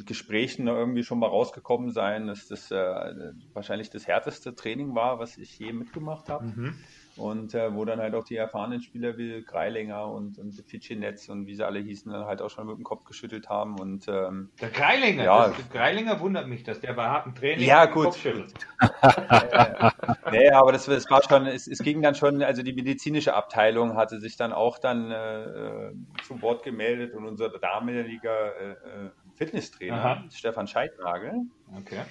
Gesprächen irgendwie schon mal rausgekommen sein, dass das äh, wahrscheinlich das härteste Training war, was ich je mitgemacht habe. Mhm. Und äh, wo dann halt auch die erfahrenen Spieler wie Greilinger und, und Fidschi-Netz und wie sie alle hießen, dann halt auch schon mit dem Kopf geschüttelt haben. Und ähm, Der Greilinger, Ja. das, Greilinger wundert mich, dass der bei hartem Training Ja, gut. Kopf schüttelt. Nee, aber das, das war schon, es, es ging dann schon, also die medizinische Abteilung hatte sich dann auch dann äh, äh, zu Wort gemeldet und unser damaliger äh, äh, Fitnesstrainer, Aha. Stefan Scheidnagel, Okay.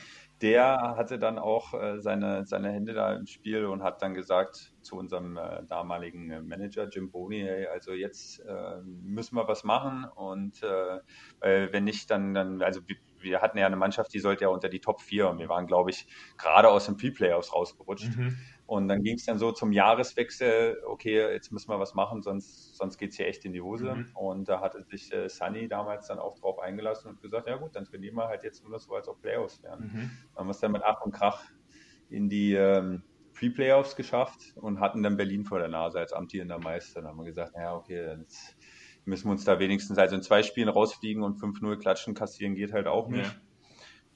Der hatte dann auch äh, seine, seine Hände da im Spiel und hat dann gesagt zu unserem äh, damaligen äh, Manager Jim Boni, hey, also jetzt äh, müssen wir was machen und äh, wenn nicht, dann, dann also wir, wir hatten ja eine Mannschaft, die sollte ja unter die Top 4 und wir waren, glaube ich, gerade aus den Pre-Playoffs rausgerutscht. Mhm. Und dann ging es dann so zum Jahreswechsel, okay, jetzt müssen wir was machen, sonst, sonst geht es hier echt in die Hose. Mhm. Und da hatte sich äh, Sunny damals dann auch drauf eingelassen und gesagt, ja gut, dann trainieren wir halt jetzt nur so, als ob Playoffs wären. Mhm. Haben wir es dann mit Ach und Krach in die ähm, Pre-Playoffs geschafft und hatten dann Berlin vor der Nase als amtierender Meister. Dann haben wir gesagt, ja okay, jetzt müssen wir uns da wenigstens also in zwei Spielen rausfliegen und 5-0 klatschen kassieren geht halt auch nicht. Ja.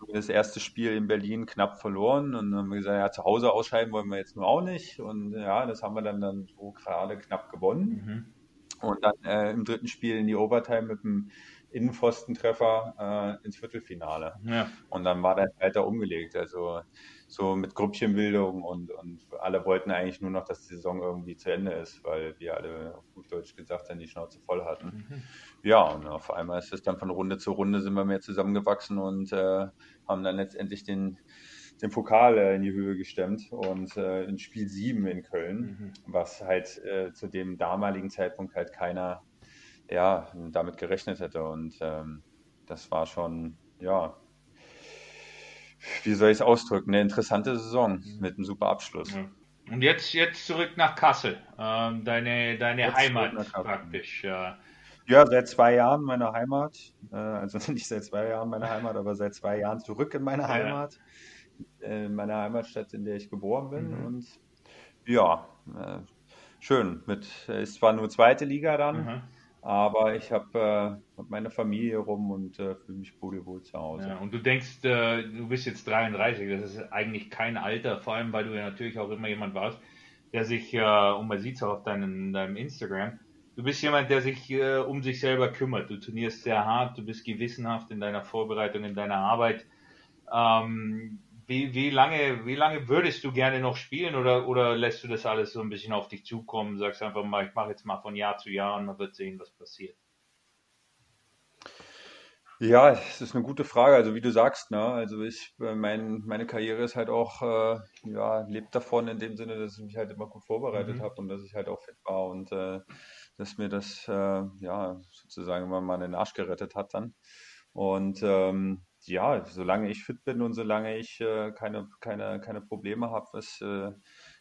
Das erste Spiel in Berlin knapp verloren und dann haben wir gesagt, ja, zu Hause ausscheiden wollen wir jetzt nur auch nicht. Und ja, das haben wir dann, dann so gerade knapp gewonnen. Mhm. Und dann äh, im dritten Spiel in die Overtime mit dem Innenpfostentreffer äh, ins Viertelfinale. Ja. Und dann war der Schalter umgelegt. Also so mit Grüppchenbildung und, und alle wollten eigentlich nur noch, dass die Saison irgendwie zu Ende ist, weil wir alle auf gut Deutsch gesagt dann die Schnauze voll hatten. Mhm. Ja, und auf einmal ist es dann von Runde zu Runde sind wir mehr zusammengewachsen und äh, haben dann letztendlich den, den Pokal äh, in die Höhe gestemmt und äh, in Spiel 7 in Köln, Mhm. was halt äh, zu dem damaligen Zeitpunkt halt keiner ja, damit gerechnet hätte. Und ähm, das war schon, ja, wie soll ich es ausdrücken, eine interessante Saison mit einem super Abschluss. Ja. Und jetzt, jetzt zurück nach Kassel, ähm, deine, deine Heimat praktisch. Ja. ja, seit zwei Jahren meine Heimat. Äh, also nicht seit zwei Jahren meine Heimat, aber seit zwei Jahren zurück in meine Heimat. Ja. In meine Heimatstadt, in der ich geboren bin. Mhm. Und ja, äh, schön. Mit, ist zwar nur zweite Liga dann. Mhm aber ich habe äh, meine Familie rum und äh, fühle mich pudelwohl zu Hause. Ja, und du denkst, äh, du bist jetzt 33, das ist eigentlich kein Alter, vor allem weil du ja natürlich auch immer jemand warst, der sich, äh, und man sieht es auch auf deinem, deinem Instagram, du bist jemand, der sich äh, um sich selber kümmert. Du turnierst sehr hart, du bist gewissenhaft in deiner Vorbereitung, in deiner Arbeit. Ähm, wie, wie, lange, wie lange würdest du gerne noch spielen oder, oder lässt du das alles so ein bisschen auf dich zukommen? Sagst einfach mal, ich mache jetzt mal von Jahr zu Jahr und man wird sehen, was passiert. Ja, es ist eine gute Frage. Also wie du sagst, ne? Also ich, äh, mein, meine Karriere ist halt auch, äh, ja, lebt davon in dem Sinne, dass ich mich halt immer gut vorbereitet mhm. habe und dass ich halt auch fit war und äh, dass mir das, äh, ja, sozusagen immer mal den Arsch gerettet hat dann. Und ähm, ja, solange ich fit bin und solange ich äh, keine, keine, keine Probleme habe, was, äh,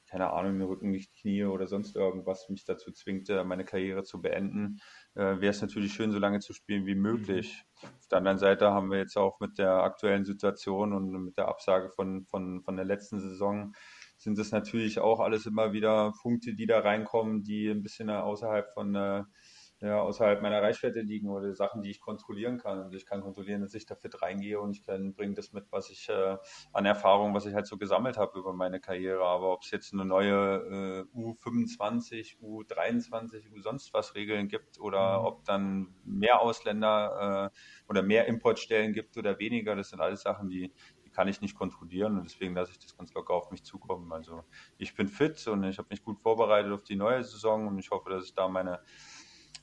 keine Ahnung, Rücken, nicht Knie oder sonst irgendwas mich dazu zwingt, äh, meine Karriere zu beenden, äh, wäre es natürlich schön, so lange zu spielen wie möglich. Mhm. Auf der anderen Seite haben wir jetzt auch mit der aktuellen Situation und mit der Absage von, von, von der letzten Saison sind es natürlich auch alles immer wieder Punkte, die da reinkommen, die ein bisschen außerhalb von äh, ja, außerhalb meiner Reichweite liegen oder Sachen, die ich kontrollieren kann. Und ich kann kontrollieren, dass ich da fit reingehe und ich kann bringe das mit, was ich äh, an Erfahrung, was ich halt so gesammelt habe über meine Karriere. Aber ob es jetzt eine neue äh, U25, U23, U sonst was Regeln gibt oder mhm. ob dann mehr Ausländer äh, oder mehr Importstellen gibt oder weniger, das sind alles Sachen, die, die kann ich nicht kontrollieren und deswegen lasse ich das ganz locker auf mich zukommen. Also ich bin fit und ich habe mich gut vorbereitet auf die neue Saison und ich hoffe, dass ich da meine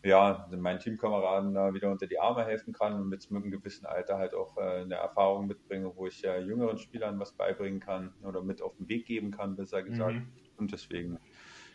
ja, meinen Teamkameraden da wieder unter die Arme helfen kann und mit, mit einem gewissen Alter halt auch äh, eine Erfahrung mitbringe, wo ich äh, jüngeren Spielern was beibringen kann oder mit auf den Weg geben kann, besser gesagt. Mhm. Und deswegen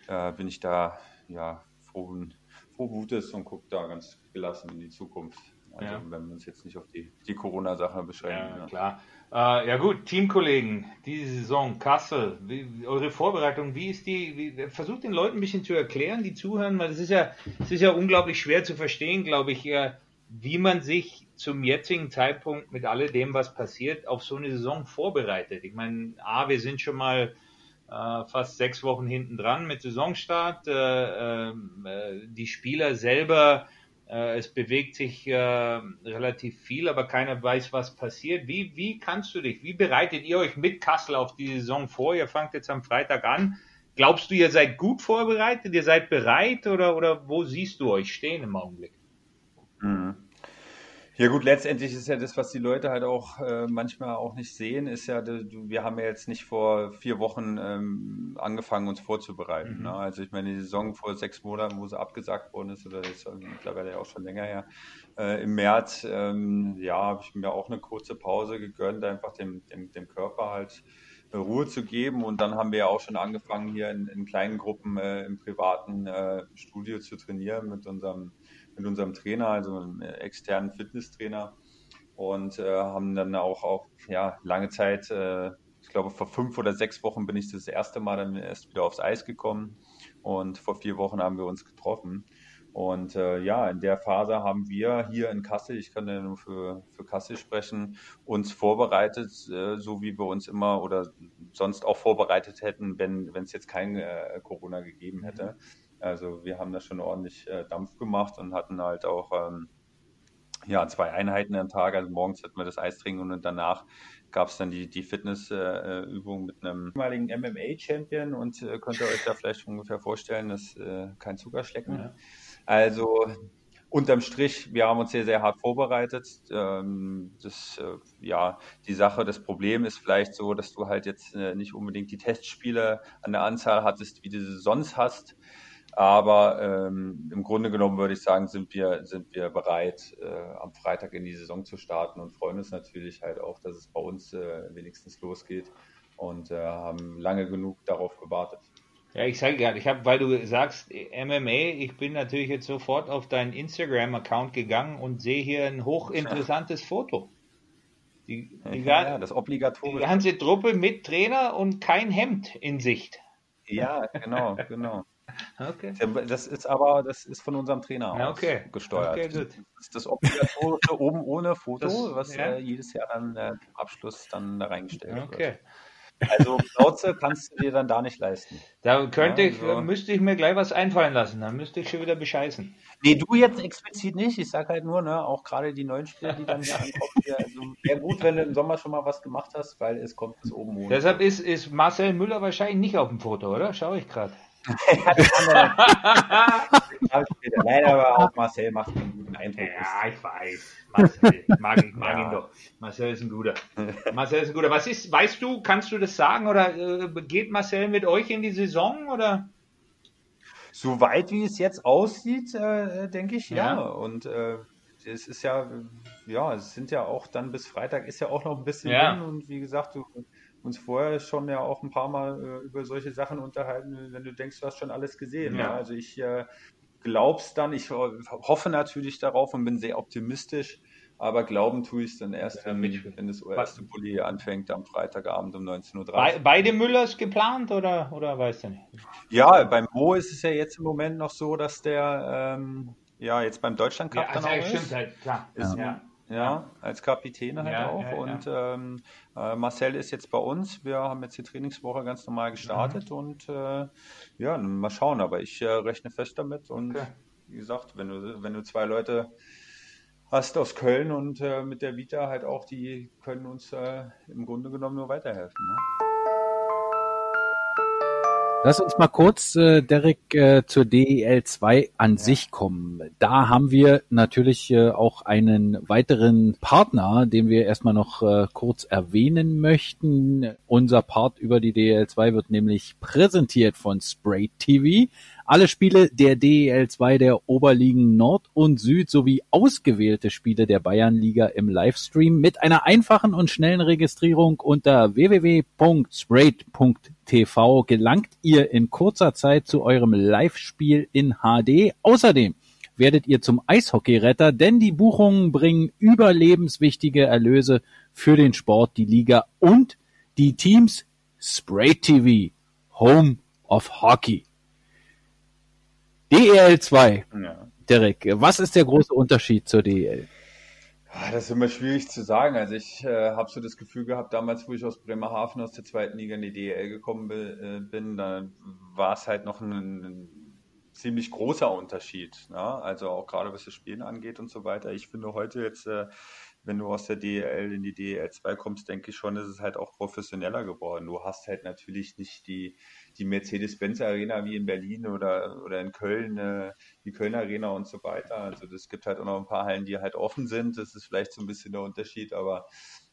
äh, bin ich da ja frohen, froh Mutes und gucke da ganz gelassen in die Zukunft. Also ja. wenn wir uns jetzt nicht auf die, die Corona-Sache beschränken. Ja, ja. klar. Äh, ja gut, Teamkollegen, diese Saison, Kassel, wie, eure Vorbereitung, wie ist die, wie, versucht den Leuten ein bisschen zu erklären, die zuhören, weil es ist ja, es ist ja unglaublich schwer zu verstehen, glaube ich, äh, wie man sich zum jetzigen Zeitpunkt mit alledem, was passiert, auf so eine Saison vorbereitet. Ich meine, A, wir sind schon mal äh, fast sechs Wochen hinten dran mit Saisonstart. Äh, ähm, äh, die Spieler selber es bewegt sich äh, relativ viel, aber keiner weiß, was passiert. Wie, wie kannst du dich, wie bereitet ihr euch mit Kassel auf die Saison vor? Ihr fangt jetzt am Freitag an. Glaubst du, ihr seid gut vorbereitet? Ihr seid bereit oder, oder wo siehst du euch stehen im Augenblick? Mhm. Ja gut, letztendlich ist ja das, was die Leute halt auch äh, manchmal auch nicht sehen, ist ja, wir haben ja jetzt nicht vor vier Wochen ähm, angefangen, uns vorzubereiten. Mhm. Ne? Also ich meine, die Saison vor sechs Monaten, wo sie abgesagt worden ist, oder ist mittlerweile ja auch schon länger her, äh, im März, ähm, ja, habe ich mir auch eine kurze Pause gegönnt, einfach dem, dem, dem Körper halt äh, Ruhe zu geben. Und dann haben wir ja auch schon angefangen, hier in, in kleinen Gruppen äh, im privaten äh, Studio zu trainieren mit unserem mit unserem Trainer, also einem externen Fitnesstrainer und äh, haben dann auch, auch ja, lange Zeit, äh, ich glaube vor fünf oder sechs Wochen bin ich das erste Mal dann erst wieder aufs Eis gekommen und vor vier Wochen haben wir uns getroffen. Und äh, ja, in der Phase haben wir hier in Kassel, ich kann ja nur für, für Kassel sprechen, uns vorbereitet, äh, so wie wir uns immer oder sonst auch vorbereitet hätten, wenn es jetzt kein äh, Corona gegeben hätte. Mhm. Also wir haben da schon ordentlich äh, Dampf gemacht und hatten halt auch ähm, ja, zwei Einheiten am Tag. Also morgens hatten wir das Eistrinken und danach gab es dann die, die Fitnessübung äh, mit einem ehemaligen MMA-Champion und äh, könnt ihr euch da vielleicht ungefähr vorstellen, dass äh, kein Zuckerschlecken. Ja. Also unterm Strich, wir haben uns sehr, sehr hart vorbereitet. Ähm, das, äh, ja, die Sache, das Problem ist vielleicht so, dass du halt jetzt äh, nicht unbedingt die Testspiele an der Anzahl hattest, wie du sie sonst hast. Aber ähm, im Grunde genommen würde ich sagen, sind wir, sind wir bereit, äh, am Freitag in die Saison zu starten und freuen uns natürlich halt auch, dass es bei uns äh, wenigstens losgeht und äh, haben lange genug darauf gewartet. Ja, ich sage gerade, ich habe, weil du sagst MMA, ich bin natürlich jetzt sofort auf deinen Instagram-Account gegangen und sehe hier ein hochinteressantes ja. Foto. Die, die ja, ja, das obligatorische. Die ganze Truppe mit Trainer und kein Hemd in Sicht. Ja, genau, genau. Okay. Das ist aber, das ist von unserem Trainer Ja, okay. gesteuert. Okay, gut. Das ist das obligatorische oben ohne Foto, Das- was ja. äh, jedes Jahr dann äh, zum Abschluss dann da reingestellt Okay. wird. Also Plauze kannst du dir dann da nicht leisten. Da könnte ich, Also- müsste ich mir gleich was einfallen lassen. Dann müsste ich schon wieder bescheißen. Nee, du jetzt explizit nicht. Ich sag halt nur, ne, auch gerade die neuen Spieler, die dann hier ankommen. Hier, also wäre gut, wenn du im Sommer schon mal was gemacht hast, weil es kommt bis oben ohne. Deshalb ist, ist Marcel Müller wahrscheinlich nicht auf dem Foto, oder? Schaue ich gerade. Nein, aber auch Marcel macht einen guten Eindruck. Ja, ich weiß. Marcel, mag, ich mag Ja. ihn doch. Marcel ist ein guter. Marcel ist ein guter. Was ist, weißt du, kannst du das sagen oder äh, geht Marcel mit euch in die Saison oder? So weit wie es jetzt aussieht, äh, denke ich, ja. Ja. Und äh, es ist ja, ja, es sind ja auch dann bis Freitag ist ja auch noch ein bisschen Ja. hin. Und wie gesagt, du uns vorher schon ja auch ein paar Mal äh, über solche Sachen unterhalten, wenn du denkst, du hast schon alles gesehen. Ja. Ja. Also ich äh, glaub's dann, ich ho- hoffe natürlich darauf und bin sehr optimistisch. Aber glauben tue ich es dann erst, Ja, wenn, wenn das erste Bulli anfängt am Freitagabend um 19.30 Uhr. Be beide Müllers geplant oder, oder weißt du nicht? Ja, beim Mo ist es ja jetzt im Moment noch so, dass der ähm, ja jetzt beim Deutschland Cup dann auch ist. halt, klar. Ist- Ja. Ja, als Kapitän halt Ja, auch. ja, ja. und ähm, äh, Marcel ist jetzt bei uns. Wir haben jetzt die Trainingswoche ganz normal gestartet Mhm. und äh, ja, mal schauen. Aber ich äh, rechne fest damit und Okay. wie gesagt, wenn du, wenn du zwei Leute hast aus Köln und äh, mit der Vita halt auch, die können uns äh, im Grunde genommen nur weiterhelfen. Ne? Lass uns mal kurz, äh, Derek, äh, zur DEL 2 an sich kommen. Da haben wir natürlich äh, auch einen weiteren Partner, den wir erstmal noch äh, kurz erwähnen möchten. Unser Part über die DEL 2 wird nämlich präsentiert von Spray TV. Alle Spiele der DEL 2 der Oberligen Nord und Süd sowie ausgewählte Spiele der Bayernliga im Livestream mit einer einfachen und schnellen Registrierung unter www.sprayt.tv gelangt ihr in kurzer Zeit zu eurem Live-Spiel in HD. Außerdem werdet ihr zum Eishockeyretter, denn die Buchungen bringen überlebenswichtige Erlöse für den Sport, die Liga und die Teams Spray TV, Home of Hockey. DEL 2, Ja. Derek, was ist der große Unterschied zur DEL? Ah, Das ist immer schwierig zu sagen. Also ich äh, habe so das Gefühl gehabt, damals, wo ich aus Bremerhaven aus der zweiten Liga in die DEL gekommen äh, bin, da war es halt noch ein, ein ziemlich großer Unterschied. Ne? Also auch gerade was das Spielen angeht und so weiter. Ich finde heute jetzt, äh, wenn du aus der DEL in die DEL 2 kommst, denke ich schon, ist es halt auch professioneller geworden. Du hast halt natürlich nicht die, die Mercedes-Benz Arena wie in Berlin oder, oder in Köln, äh, die Köln Arena und so weiter. Also es gibt halt auch noch ein paar Hallen, die halt offen sind. Das ist vielleicht so ein bisschen der Unterschied, aber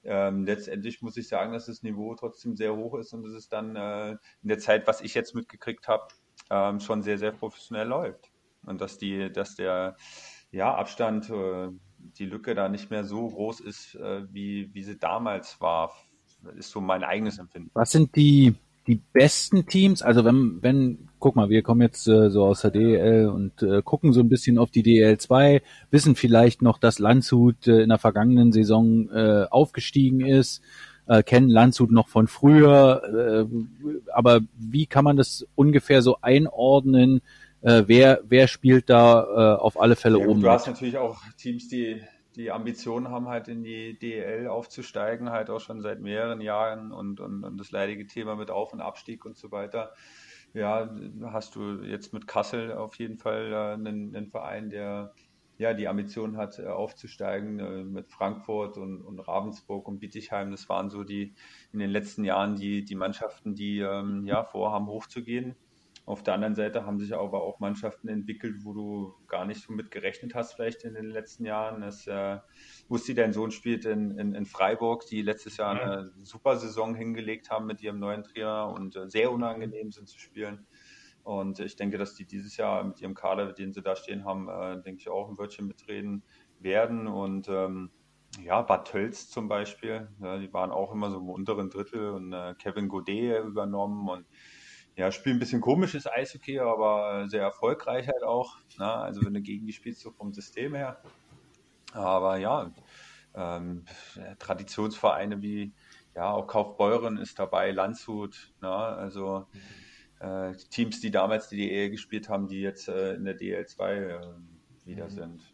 ähm, letztendlich muss ich sagen, dass das Niveau trotzdem sehr hoch ist und dass es dann äh, in der Zeit, was ich jetzt mitgekriegt habe, ähm, schon sehr, sehr professionell läuft. Und dass die, dass der ja, Abstand, äh, die Lücke da nicht mehr so groß ist, äh, wie, wie sie damals war, ist so mein eigenes Empfinden. Was sind die, die besten Teams? Also wenn, wenn, guck mal, wir kommen jetzt äh, so aus der DEL und äh, gucken so ein bisschen auf die DEL 2, wissen vielleicht noch, dass Landshut äh, in der vergangenen Saison äh, aufgestiegen ist, äh, kennen Landshut noch von früher, äh, aber wie kann man das ungefähr so einordnen? Äh, wer, wer spielt da äh, auf alle Fälle Ja, oben? du hast natürlich auch Teams, die die Ambitionen haben, halt in die DEL aufzusteigen, halt auch schon seit mehreren Jahren und, und, und das leidige Thema mit Auf- und Abstieg und so weiter. Ja, hast du jetzt mit Kassel auf jeden Fall äh, einen, einen Verein, der ja die Ambition hat, äh, aufzusteigen, äh, mit Frankfurt und, und Ravensburg und Bietigheim. Das waren so die in den letzten Jahren die, die Mannschaften, die ähm, ja vorhaben, hochzugehen. Auf der anderen Seite haben sich aber auch Mannschaften entwickelt, wo du gar nicht so mit gerechnet hast, vielleicht in den letzten Jahren. Das, äh, Wusti, dein Sohn spielt in, in, in Freiburg, die letztes Jahr eine super Saison hingelegt haben mit ihrem neuen Trainer und äh, sehr unangenehm sind zu spielen. Und ich denke, dass die dieses Jahr mit ihrem Kader, den sie da stehen haben, äh, denke ich auch ein Wörtchen mitreden werden. Und ähm, ja, Bad Tölz zum Beispiel, ja, die waren auch immer so im unteren Drittel und äh, Kevin Godet übernommen und ja, spielen ein bisschen komisches Eishockey, aber sehr erfolgreich halt auch. Ne? Also wenn du gegen die spielst, so vom System her. Aber ja, ähm, Traditionsvereine wie ja auch Kaufbeuren ist dabei, Landshut. Ne? Also äh, Teams, die damals die DL gespielt haben, die jetzt äh, in der DL2 äh, wieder mhm. sind.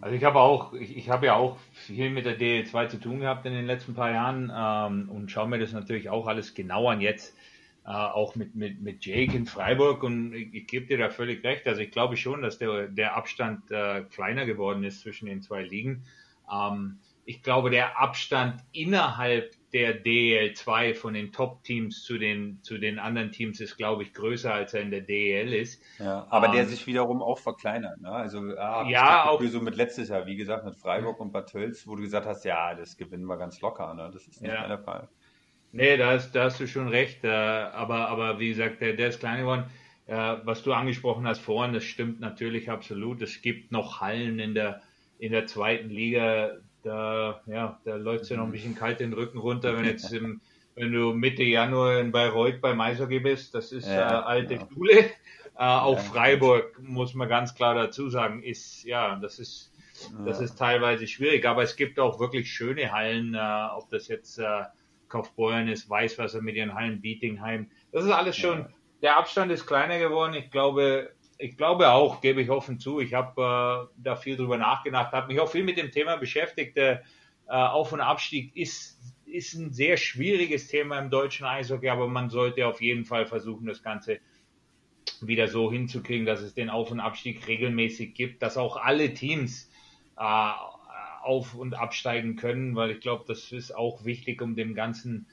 Also ich habe auch, ich, ich habe ja auch viel mit der DL2 zu tun gehabt in den letzten paar Jahren ähm, und schaue mir das natürlich auch alles genau an jetzt, äh, auch mit, mit, mit Jake in Freiburg und ich, ich gebe dir da völlig recht. Also ich glaube schon, dass der, der Abstand äh, kleiner geworden ist zwischen den zwei Ligen. Ähm, ich glaube, der Abstand innerhalb der DEL2 von den Top-Teams zu den, zu den anderen Teams ist, glaube ich, größer, als er in der DEL ist. Ja, aber um, der ähm, sich wiederum auch verkleinert. Ne? Also, ah, ja, auch so mit letztes Jahr, wie gesagt, mit Freiburg und Bad Tölz, wo du gesagt hast, ja, das gewinnen wir ganz locker. Ne? Das ist nicht ja. mehr der Fall. Nee, da hast, da hast du schon recht. Äh, aber, aber wie gesagt, der, der ist klein geworden. Äh, was du angesprochen hast vorhin, das stimmt natürlich absolut. Es gibt noch Hallen in der, in der zweiten Liga, da, ja, da läuft es ja noch ein bisschen kalt den Rücken runter, wenn jetzt im, wenn du Mitte Januar in Bayreuth bei Eishockey bist, das ist ja, äh, alte ja. Schule. Äh, auch ja, Freiburg, muss man ganz klar dazu sagen, ist, ja, das ist, das ist teilweise schwierig, aber es gibt auch wirklich schöne Hallen, äh, ob das jetzt äh, Kaufbeuren ist, Weißwasser mit ihren Hallen, Bietingheim, das ist alles schon, der Abstand ist kleiner geworden. Ich glaube, ich glaube auch, gebe ich offen zu. Ich habe äh, da viel drüber nachgedacht, habe mich auch viel mit dem Thema beschäftigt. Der äh, Auf- und Abstieg ist, ist ein sehr schwieriges Thema im deutschen Eishockey, aber man sollte auf jeden Fall versuchen, das Ganze wieder so hinzukriegen, dass es den Auf- und Abstieg regelmäßig gibt, dass auch alle Teams äh, auf- und absteigen können, weil ich glaube, das ist auch wichtig, um dem Ganzen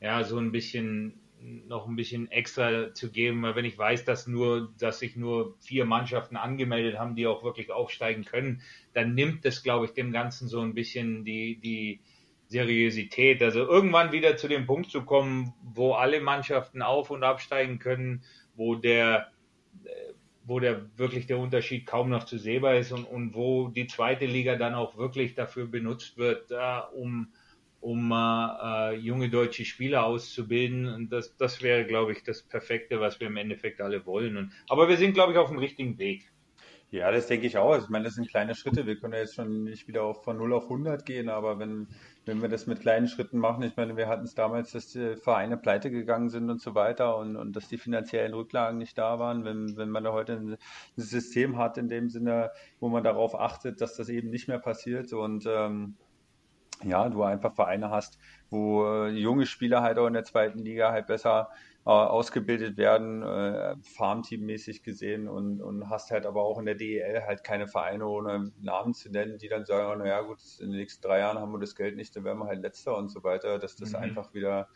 ja so ein bisschen noch ein bisschen extra zu geben, weil wenn ich weiß, dass nur, dass sich nur vier Mannschaften angemeldet haben, die auch wirklich aufsteigen können, dann nimmt es, glaube ich, dem Ganzen so ein bisschen die, die Seriosität. Also irgendwann wieder zu dem Punkt zu kommen, wo alle Mannschaften auf- und absteigen können, wo der, wo der wirklich der Unterschied kaum noch zu sehbar ist und, und wo die zweite Liga dann auch wirklich dafür benutzt wird, äh, um um äh, junge deutsche Spieler auszubilden. Und das, das wäre, glaube ich, das Perfekte, was wir im Endeffekt alle wollen. Und, aber wir sind, glaube ich, auf dem richtigen Weg. Ja, das denke ich auch. Ich meine, das sind kleine Schritte. Wir können ja jetzt schon nicht wieder auf, von 0 auf 100 gehen, aber wenn, wenn wir das mit kleinen Schritten machen, ich meine, wir hatten es damals, dass die Vereine pleite gegangen sind und so weiter und, und dass die finanziellen Rücklagen nicht da waren. Wenn, wenn man da heute ein, System hat, in dem Sinne, wo man darauf achtet, dass das eben nicht mehr passiert und ähm, ja, du einfach Vereine hast, wo äh, junge Spieler halt auch in der zweiten Liga halt besser ausgebildet werden, äh, Farmteam-mäßig gesehen und, und hast halt aber auch in der DEL halt keine Vereine ohne Namen zu nennen, die dann sagen, naja gut, in den nächsten drei Jahren haben wir das Geld nicht, dann werden wir halt letzter und so weiter, dass das mhm. einfach wieder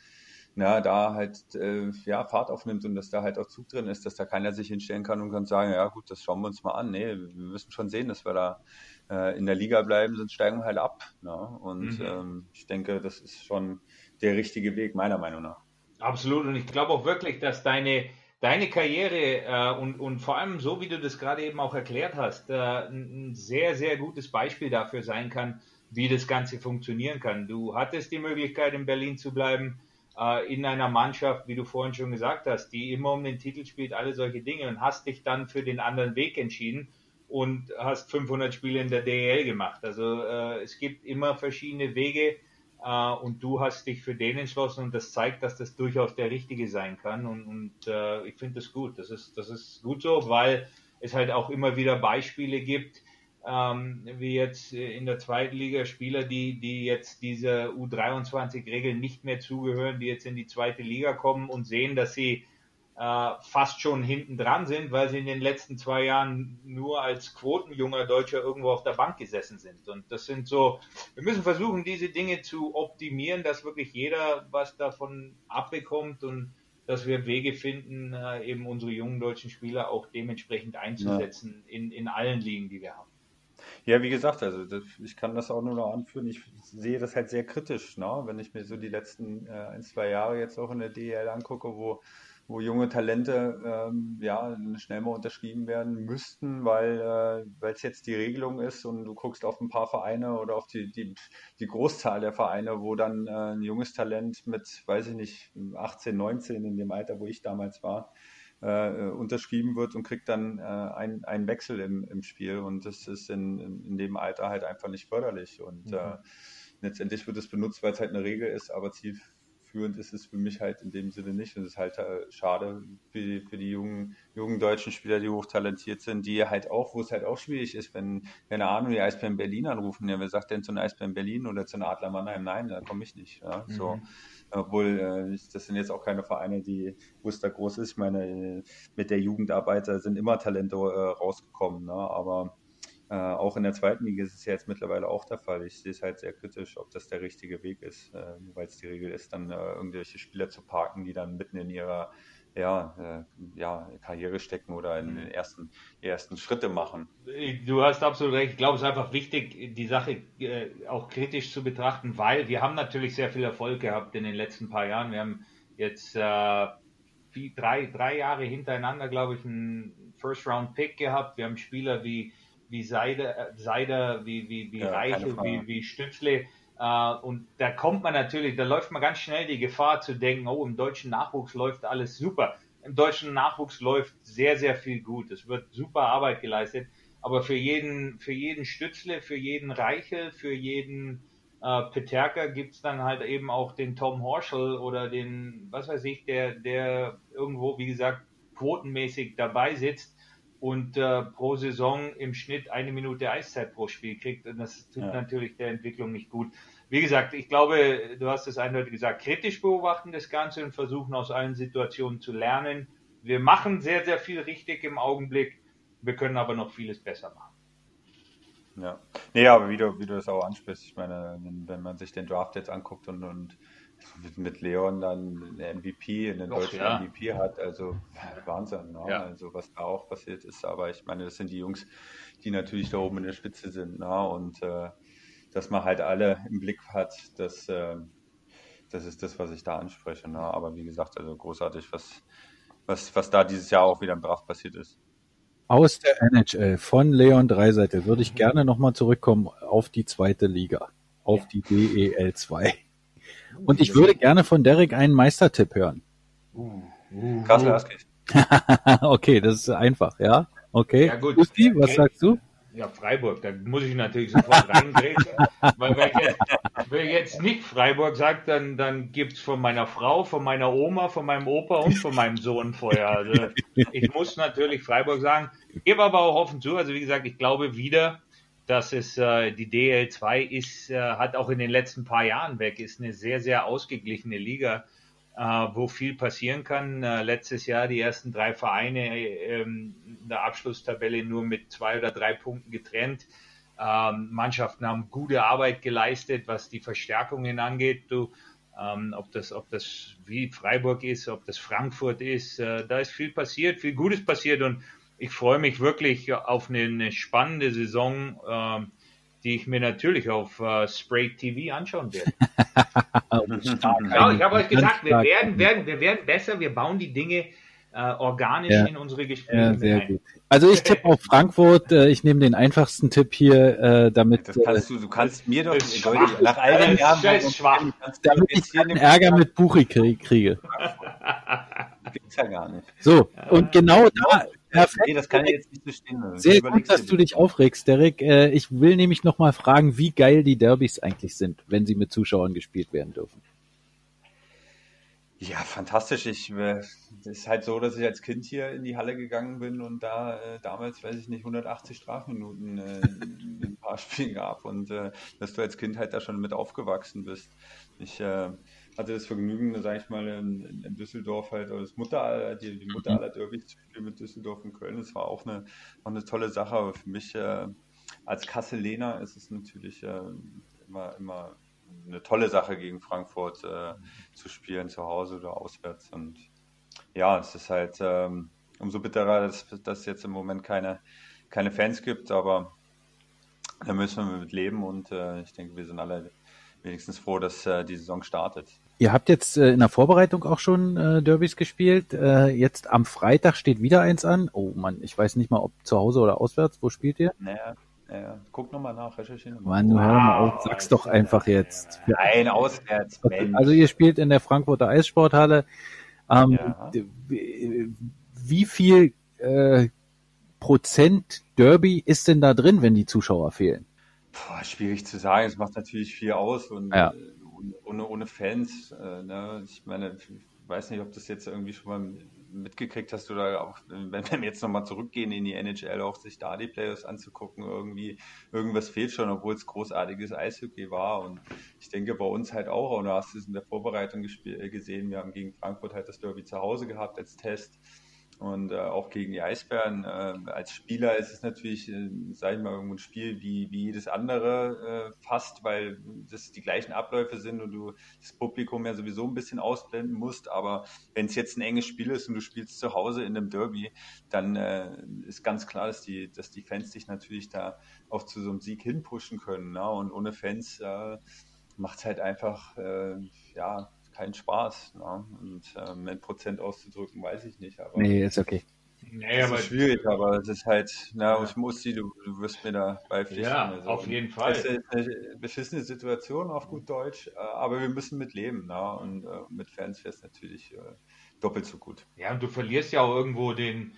na, da halt äh, ja, Fahrt aufnimmt und dass da halt auch Zug drin ist, dass da keiner sich hinstellen kann und kann sagen, ja gut, das schauen wir uns mal an. Nee, wir müssen schon sehen, dass wir da äh, in der Liga bleiben, sonst steigen wir halt ab. Ne? Und mhm. ähm, ich denke, das ist schon der richtige Weg, meiner Meinung nach. Absolut. Und ich glaube auch wirklich, dass deine, deine Karriere äh, und, und vor allem so, wie du das gerade eben auch erklärt hast, äh, ein sehr, sehr gutes Beispiel dafür sein kann, wie das Ganze funktionieren kann. Du hattest die Möglichkeit, in Berlin zu bleiben, äh, in einer Mannschaft, wie du vorhin schon gesagt hast, die immer um den Titel spielt, alle solche Dinge und hast dich dann für den anderen Weg entschieden und hast 500 Spiele in der DEL gemacht. Also äh, es gibt immer verschiedene Wege äh, und du hast dich für den entschlossen und das zeigt, dass das durchaus der richtige sein kann und, und äh, ich finde das gut. Das ist, das ist gut so, weil es halt auch immer wieder Beispiele gibt, ähm, wie jetzt in der zweiten Liga Spieler, die, die jetzt diese U23-Regeln nicht mehr zugehören, die jetzt in die zweite Liga kommen und sehen, dass sie äh, fast schon hinten dran sind, weil sie in den letzten zwei Jahren nur als quotenjunger Deutscher irgendwo auf der Bank gesessen sind. Und das sind so, wir müssen versuchen, diese Dinge zu optimieren, dass wirklich jeder was davon abbekommt und dass wir Wege finden, äh, eben unsere jungen deutschen Spieler auch dementsprechend einzusetzen ja. in, in allen Ligen, die wir haben. Ja, wie gesagt, also das, ich kann das auch nur noch anführen. Ich sehe das halt sehr kritisch, ne? wenn ich mir so die letzten äh, ein, zwei Jahre jetzt auch in der DL angucke, wo wo junge Talente ähm, ja schnell mal unterschrieben werden müssten, weil äh, es jetzt die Regelung ist und du guckst auf ein paar Vereine oder auf die, die, die Großzahl der Vereine, wo dann äh, ein junges Talent mit, weiß ich nicht, 18, 19 in dem Alter, wo ich damals war, äh, unterschrieben wird und kriegt dann äh, ein, einen Wechsel im, im Spiel und das ist in, in, dem Alter halt einfach nicht förderlich und mhm. äh, letztendlich wird es benutzt, weil es halt eine Regel ist, aber ziel, zielführend ist es für mich halt in dem Sinne nicht. Und es ist halt äh, schade für, die- für die jungen, jungen deutschen Spieler, die hochtalentiert sind, die halt auch, wo es halt auch schwierig ist, wenn, keine Ahnung, die Eisbären Berlin anrufen, ja, wer sagt denn zu den Eisbären Berlin oder zu den Adler Mannheim? Nein, da komme ich nicht. Ja, so. Mhm. Obwohl, äh, das sind jetzt auch keine Vereine, die, wo es da groß ist. Ich meine, mit der Jugendarbeit da sind immer Talente äh, rausgekommen, ne? aber äh, auch in der zweiten Liga ist es ja jetzt mittlerweile auch der Fall. Ich sehe es halt sehr kritisch, ob das der richtige Weg ist, äh, weil es die Regel ist, dann äh, irgendwelche Spieler zu parken, die dann mitten in ihrer ja, äh, ja, Karriere stecken oder in den ersten, die ersten Schritte machen. Du hast absolut recht. Ich glaube, es ist einfach wichtig, die Sache äh, auch kritisch zu betrachten, weil wir haben natürlich sehr viel Erfolg gehabt in den letzten paar Jahren. Wir haben jetzt äh, drei, drei Jahre hintereinander, glaube ich, einen First-Round-Pick gehabt. Wir haben Spieler wie, wie Seider, äh, Seider wie, wie, wie Ja, Frage. wie, wie Stützle. Äh, und da kommt man natürlich, da läuft man ganz schnell die Gefahr zu denken, oh, im deutschen Nachwuchs läuft alles super. Im deutschen Nachwuchs läuft sehr, sehr viel gut. Es wird super Arbeit geleistet. Aber für jeden, für jeden Stützle, für jeden Reichel, für jeden äh, Peterka gibt's dann halt eben auch den Tom Horschel oder den, was weiß ich, der, der irgendwo, wie gesagt, quotenmäßig dabei sitzt und äh, pro Saison im Schnitt eine Minute Eiszeit pro Spiel kriegt. Und das tut Ja. natürlich der Entwicklung nicht gut. Wie gesagt, ich glaube, du hast es eindeutig gesagt, kritisch beobachten das Ganze und versuchen aus allen Situationen zu lernen. Wir machen sehr, sehr viel richtig im Augenblick. Wir können aber noch vieles besser machen. Ja. Nee, aber wie du, wie du das auch ansprichst, ich meine, wenn, wenn man sich den Draft jetzt anguckt und, und mit, mit Leon dann eine MVP, einen Och, deutschen ja. MVP hat, also Wahnsinn, ne? Ja. also was da auch passiert ist. Aber ich meine, das sind die Jungs, die natürlich da oben in der Spitze sind. Ne? Und äh, dass man halt alle im Blick hat, das, äh, das ist das, was ich da anspreche. Ne? Aber wie gesagt, also großartig, was, was, was da dieses Jahr auch wieder im Draft passiert ist. Aus der NHL von Leon Dreiseitel würde ich gerne nochmal zurückkommen auf die zweite Liga, auf die DEL 2. Und ich würde gerne von Derek einen Meistertipp hören. Kassel Askis. okay, das ist einfach, ja? Okay. Ja, gut. Gusti, was sagst du? Ja, Freiburg, da muss ich natürlich sofort reingrätschen, weil wenn ich jetzt, wenn ich jetzt nicht Freiburg sage, dann, dann gibt's von meiner Frau, von meiner Oma, von meinem Opa und von meinem Sohn Feuer. Also ich muss natürlich Freiburg sagen, gebe aber auch offen zu, also wie gesagt, ich glaube wieder, dass es äh, die DL2 ist, äh, hat auch in den letzten paar Jahren weg, ist eine sehr, sehr ausgeglichene Liga, äh, wo viel passieren kann. Äh, letztes Jahr die ersten drei Vereine ähm, in der Abschlusstabelle nur mit zwei oder drei Punkten getrennt. Ähm, Mannschaften haben gute Arbeit geleistet, was die Verstärkungen angeht. Du, ähm, ob das, ob das wie Freiburg ist, ob das Frankfurt ist, äh, da ist viel passiert, viel Gutes passiert und ich freue mich wirklich auf eine, eine spannende Saison, ähm, die ich mir natürlich auf äh, Spray TV anschauen werde. Ja, ich habe euch gesagt, wir werden, werden, wir werden besser, wir bauen die Dinge äh, organisch Ja. in unsere Gespräche Ja, sehr ein. gut. Also ich tippe auf Frankfurt. Äh, Ich nehme den einfachsten Tipp hier, äh, damit, Das äh, kannst du, du kannst mir doch Das ist Leute, schwach. nach all den Jahren, damit ich hier keinen den- Ärger mit Buchi krieg- kriege. gibt's ja gar nicht. So, und genau da, perfekt. Nee, das kann ich jetzt nicht so stehen. lassen. Sehr gut, dass du dich aufregst, Derek. Äh, Ich will nämlich noch mal fragen, wie geil die Derbys eigentlich sind, wenn sie mit Zuschauern gespielt werden dürfen. Ja, fantastisch. Ich, äh, es ist halt so, dass ich als Kind hier in die Halle gegangen bin und da äh, damals, weiß ich nicht, 180 Strafminuten äh, in ein paar Spielen gab und äh, dass du als Kind halt da schon mit aufgewachsen bist. Ich äh, hatte das Vergnügen, sage ich mal, in, in Düsseldorf halt, oder das Mutter, die, die Mutter aller Derbys zu spielen mit Düsseldorf und Köln. Das war auch eine, auch eine tolle Sache, aber für mich äh, als Kasseler ist es natürlich äh, immer, immer eine tolle Sache gegen Frankfurt äh, zu spielen, zu Hause oder auswärts. Und ja, es ist halt ähm, umso bitterer, dass es jetzt im Moment keine, keine Fans gibt, aber da müssen wir mit leben und äh, ich denke, wir sind alle wenigstens froh, dass äh, die Saison startet. Ihr habt jetzt äh, in der Vorbereitung auch schon äh, Derbys gespielt. Äh, jetzt am Freitag steht wieder eins an. Oh Mann, ich weiß nicht mal, ob zu Hause oder auswärts. Wo spielt ihr? Naja, naja. guck nochmal nach, recherchiere nochmal. Mann, hör mal auf, sag's doch einfach jetzt. Nein, auswärts, Mensch. Also ihr spielt in der Frankfurter Eissporthalle. Ähm, Ja. Wie viel äh, Prozent Derby ist denn da drin, wenn die Zuschauer fehlen? Boah, schwierig zu sagen. Es macht natürlich viel aus und Ja. Äh, ohne, ohne Fans. Äh, ne? Ich meine, ich weiß nicht, ob das jetzt irgendwie schon mal mitgekriegt hast oder auch, wenn wir jetzt nochmal zurückgehen in die NHL, auch sich da die Playoffs anzugucken, irgendwie, irgendwas fehlt schon, obwohl es großartiges Eishockey war. Und ich denke bei uns halt auch, und du hast es in der Vorbereitung gesehen, wir haben gegen Frankfurt halt das Derby zu Hause gehabt als Test und äh, auch gegen die Eisbären. Äh, als Spieler ist es natürlich, äh, sage ich mal, ein Spiel wie, wie jedes andere äh, fast, weil das die gleichen Abläufe sind und du das Publikum ja sowieso ein bisschen ausblenden musst. Aber wenn es jetzt ein enges Spiel ist und du spielst zu Hause in einem Derby, dann äh, ist ganz klar, dass die, dass die Fans dich natürlich da auch zu so einem Sieg hinpushen können. Ne? Und ohne Fans äh, macht es halt einfach, äh, ja, keinen Spaß. Ne? Und ähm, in Prozent auszudrücken, weiß ich nicht. Aber nee, ist okay. Nee, aber ist schwierig, aber es ist halt, na, ich muss die, du, du wirst mir da beipflichten. Ja, also, auf jeden Fall. Es ist eine beschissene Situation auf gut Deutsch, äh, aber wir müssen mit leben. Na? Und äh, mit Fans wäre es natürlich äh, doppelt so gut. Ja, und du verlierst ja auch irgendwo den,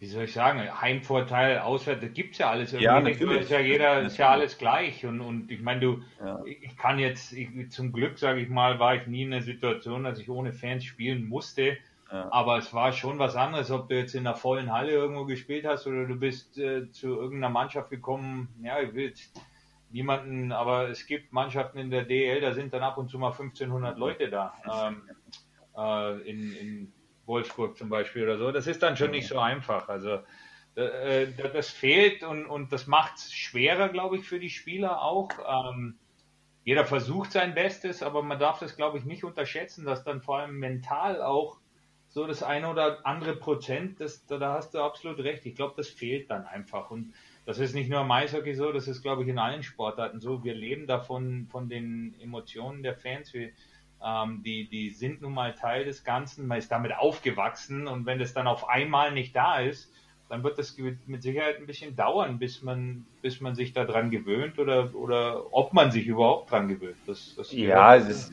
wie soll ich sagen, Heimvorteil, Auswärts, das gibt es ja alles irgendwie ja, nicht. Ist ja jeder, ist ja alles gleich. Und, und ich meine, du, ja. ich kann jetzt, ich, zum Glück, sage ich mal, war ich nie in der Situation, dass ich ohne Fans spielen musste. Ja. Aber es war schon was anderes, ob du jetzt in einer vollen Halle irgendwo gespielt hast oder du bist äh, zu irgendeiner Mannschaft gekommen. Ja, ich will jetzt niemanden, aber es gibt Mannschaften in der DL, da sind dann ab und zu mal 1500 Leute da. Ähm, äh, in, in Wolfsburg zum Beispiel oder so. Das ist dann schon nicht so einfach. Also äh, das fehlt und, und das macht es schwerer, glaube ich, für die Spieler auch. Ähm, jeder versucht sein Bestes, aber man darf das, glaube ich, nicht unterschätzen, dass dann vor allem mental auch so das eine oder andere Prozent, das, da, da hast du absolut recht. Ich glaube, das fehlt dann einfach. Und das ist nicht nur im Eishockey so, das ist, glaube ich, in allen Sportarten so. Wir leben davon, von den Emotionen der Fans. Wir, ähm, die, die sind nun mal Teil des Ganzen, man ist damit aufgewachsen und wenn es dann auf einmal nicht da ist, dann wird das mit Sicherheit ein bisschen dauern, bis man, bis man sich daran gewöhnt oder, oder ob man sich überhaupt dran gewöhnt. Das, das ja, das,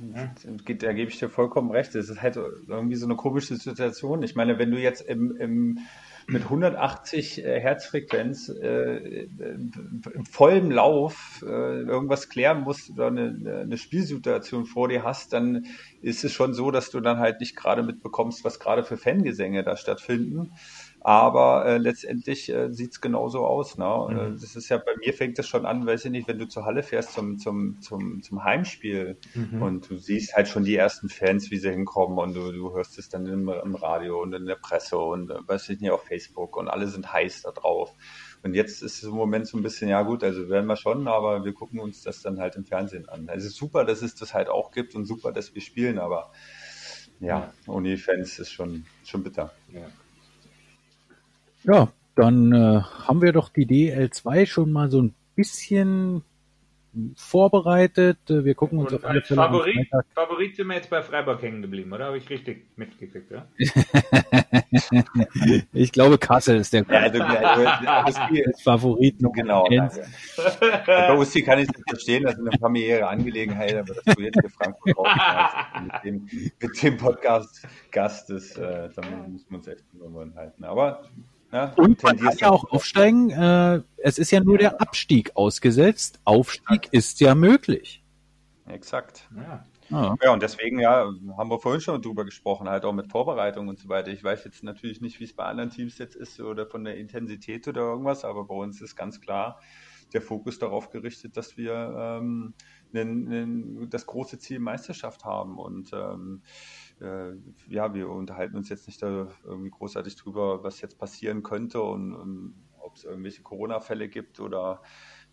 ja. da gebe ich dir vollkommen recht. Es ist halt irgendwie so eine komische Situation. Ich meine, wenn du jetzt im, im mit 180 äh, Herzfrequenz äh, im vollen Lauf äh, irgendwas klären musst oder eine, eine Spielsituation vor dir hast, dann ist es schon so, dass du dann halt nicht gerade mitbekommst, was gerade für Fangesänge da stattfinden. Aber äh, letztendlich äh, sieht es genauso aus. Ne? Mhm. Äh, das ist ja bei mir fängt das schon an, weiß ich nicht, wenn du zur Halle fährst zum, zum, zum, zum Heimspiel mhm. und du siehst halt schon die ersten Fans, wie sie hinkommen und du, du hörst es dann im, im Radio und in der Presse und äh, weiß ich nicht, auf Facebook und alle sind heiß da drauf. Und jetzt ist es im Moment so ein bisschen, ja gut, also werden wir schon, aber wir gucken uns das dann halt im Fernsehen an. Also super, dass es das halt auch gibt und super, dass wir spielen, aber ja, ohne Fans ist schon, schon bitter. Ja. Ja, dann äh, haben wir doch die DL2 schon mal so ein bisschen vorbereitet. Äh, wir gucken uns Und auf alle Fälle Favorit, Favorit sind wir jetzt bei Freiburg hängen geblieben, oder? Habe ich richtig mitgekriegt, ja? ich glaube, Kassel ist der, ja, also, der Favorit. Genau. Bei Usti kann ich das verstehen, das ist eine familiäre Angelegenheit, aber dass du jetzt für Frankfurt mit dem, mit dem Podcast-Gast ist, äh, dann müssen wir uns echt drüber halten. Aber ja, und man kann ja auch aufsteigen. Äh, es ist ja nur ja. der Abstieg ausgesetzt. Aufstieg Exakt. ist ja möglich. Exakt. Ja. Ah. Ja, und deswegen, ja, haben wir vorhin schon drüber gesprochen, halt auch mit Vorbereitung und so weiter. Ich weiß jetzt natürlich nicht, wie es bei anderen Teams jetzt ist oder von der Intensität oder irgendwas, aber bei uns ist ganz klar der Fokus darauf gerichtet, dass wir ähm, nen, nen, das große Ziel Meisterschaft haben. Und ähm, äh, ja, wir unterhalten uns jetzt nicht da irgendwie großartig drüber, was jetzt passieren könnte und, und ob es irgendwelche Corona-Fälle gibt oder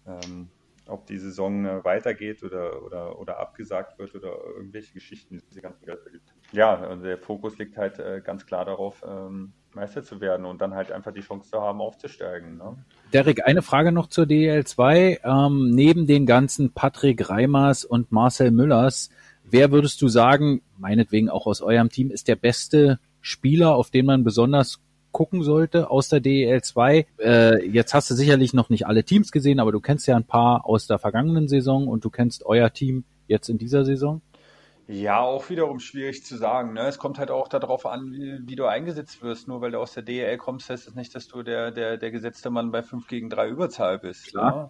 ähm, ob die Saison äh, weitergeht oder, oder, oder abgesagt wird oder irgendwelche Geschichten, die es ganzen Welt gibt. Ja, also der Fokus liegt halt äh, ganz klar darauf, ähm, Meister zu werden und dann halt einfach die Chance zu haben, aufzusteigen. Ne? Derek, eine Frage noch zur DL2. Ähm, neben den ganzen Patrick Reimers und Marcel Müllers, Wer würdest du sagen, meinetwegen auch aus eurem Team, ist der beste Spieler, auf den man besonders gucken sollte aus der DEL 2? Äh, jetzt hast du sicherlich noch nicht alle Teams gesehen, aber du kennst ja ein paar aus der vergangenen Saison und du kennst euer Team jetzt in dieser Saison. Ja, auch wiederum schwierig zu sagen. Ne? Es kommt halt auch darauf an, wie, wie, du eingesetzt wirst. Nur weil du aus der DEL kommst, heißt das nicht, dass du der, der, der gesetzte Mann bei 5 gegen 3 Überzahl bist. Klar. Ne?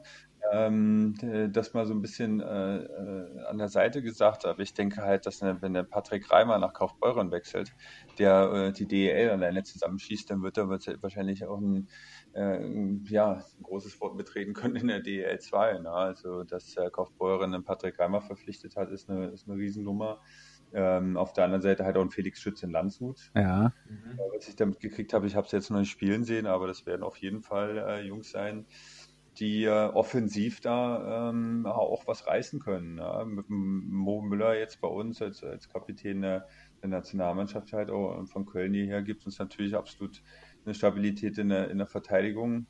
Ähm, d- das mal so ein bisschen äh, äh, an der Seite gesagt. Aber ich denke halt, dass ne, wenn der Patrick Reimer nach Kaufbeuren wechselt, der äh, die DEL alleine zusammenschießt, dann wird er wahrscheinlich auch ein, äh, ja, ein großes Wort mitreden können in der DEL 2. Ne? Also, dass äh, Kaufbeuren den Patrick Reimer verpflichtet hat, ist eine, ist eine Riesennummer. Ähm, auf der anderen Seite halt auch ein Felix Schütz in Landshut. Ja. Äh, Was ich damit gekriegt habe, ich habe es jetzt noch nicht spielen sehen, aber das werden auf jeden Fall äh, Jungs sein, die äh, offensiv da ähm, auch was reißen können. Ja? Mit dem Mo Müller jetzt bei uns als, als Kapitän der, der Nationalmannschaft halt auch und von Köln hierher gibt uns natürlich absolut eine Stabilität in der, in der Verteidigung.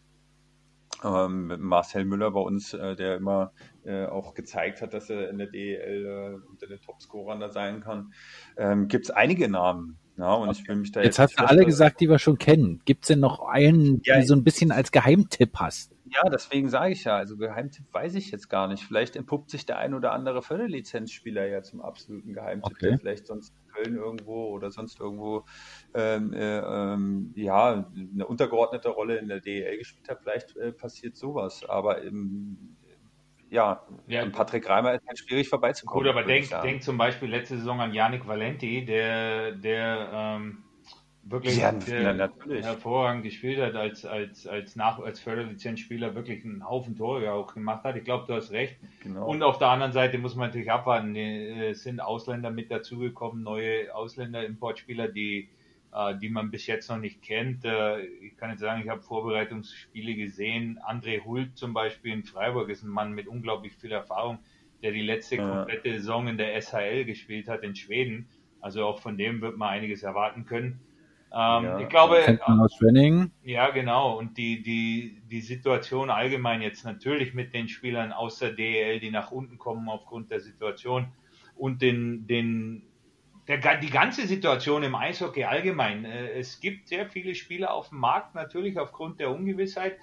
Ähm, mit Marcel Müller bei uns, äh, der immer äh, auch gezeigt hat, dass er in der DEL äh, unter den Topscorern da sein kann, ähm, gibt es einige Namen. Ja, und ich will mich da Jetzt jetzt hast du alle gesagt, die wir schon kennen. Gibt's denn noch einen, Ja, den du so ein bisschen als Geheimtipp hast? Ja, deswegen sage ich ja, also Geheimtipp weiß ich jetzt gar nicht. Vielleicht entpuppt sich der ein oder andere Förderlizenzspieler ja zum absoluten Geheimtipp, Okay. der vielleicht sonst in Köln irgendwo oder sonst irgendwo ähm, äh, ähm, ja, eine untergeordnete Rolle in der DEL gespielt hat. Vielleicht äh, passiert sowas. Aber im, ja, Ja. an Patrick Reimer ist halt schwierig vorbeizukommen. Gut, aber denk, denk zum Beispiel letzte Saison an Yannick Valenti, der, der ähm, wirklich Ja, der, hervorragend gespielt hat, als, als, als, Nach als Förderlizenzspieler wirklich einen Haufen Tore auch gemacht hat. Ich glaube, du hast recht. Genau. Und auf der anderen Seite muss man natürlich abwarten. äh, Es sind Ausländer mit dazugekommen, neue Ausländer-Importspieler, die, äh, die man bis jetzt noch nicht kennt. Äh, Ich kann jetzt sagen, ich habe Vorbereitungsspiele gesehen. André Hult zum Beispiel in Freiburg ist ein Mann mit unglaublich viel Erfahrung, der die letzte Ja. komplette Saison in der SHL gespielt hat in Schweden. Also auch von dem wird man einiges erwarten können. Ähm, Ja. Ich glaube, Kennt man aus Schwenningen? ja, genau. Und die, die, die Situation allgemein jetzt natürlich mit den Spielern aus der DEL, die nach unten kommen aufgrund der Situation und den, den, der, die ganze Situation im Eishockey allgemein. Äh, Es gibt sehr viele Spieler auf dem Markt, natürlich aufgrund der Ungewissheit.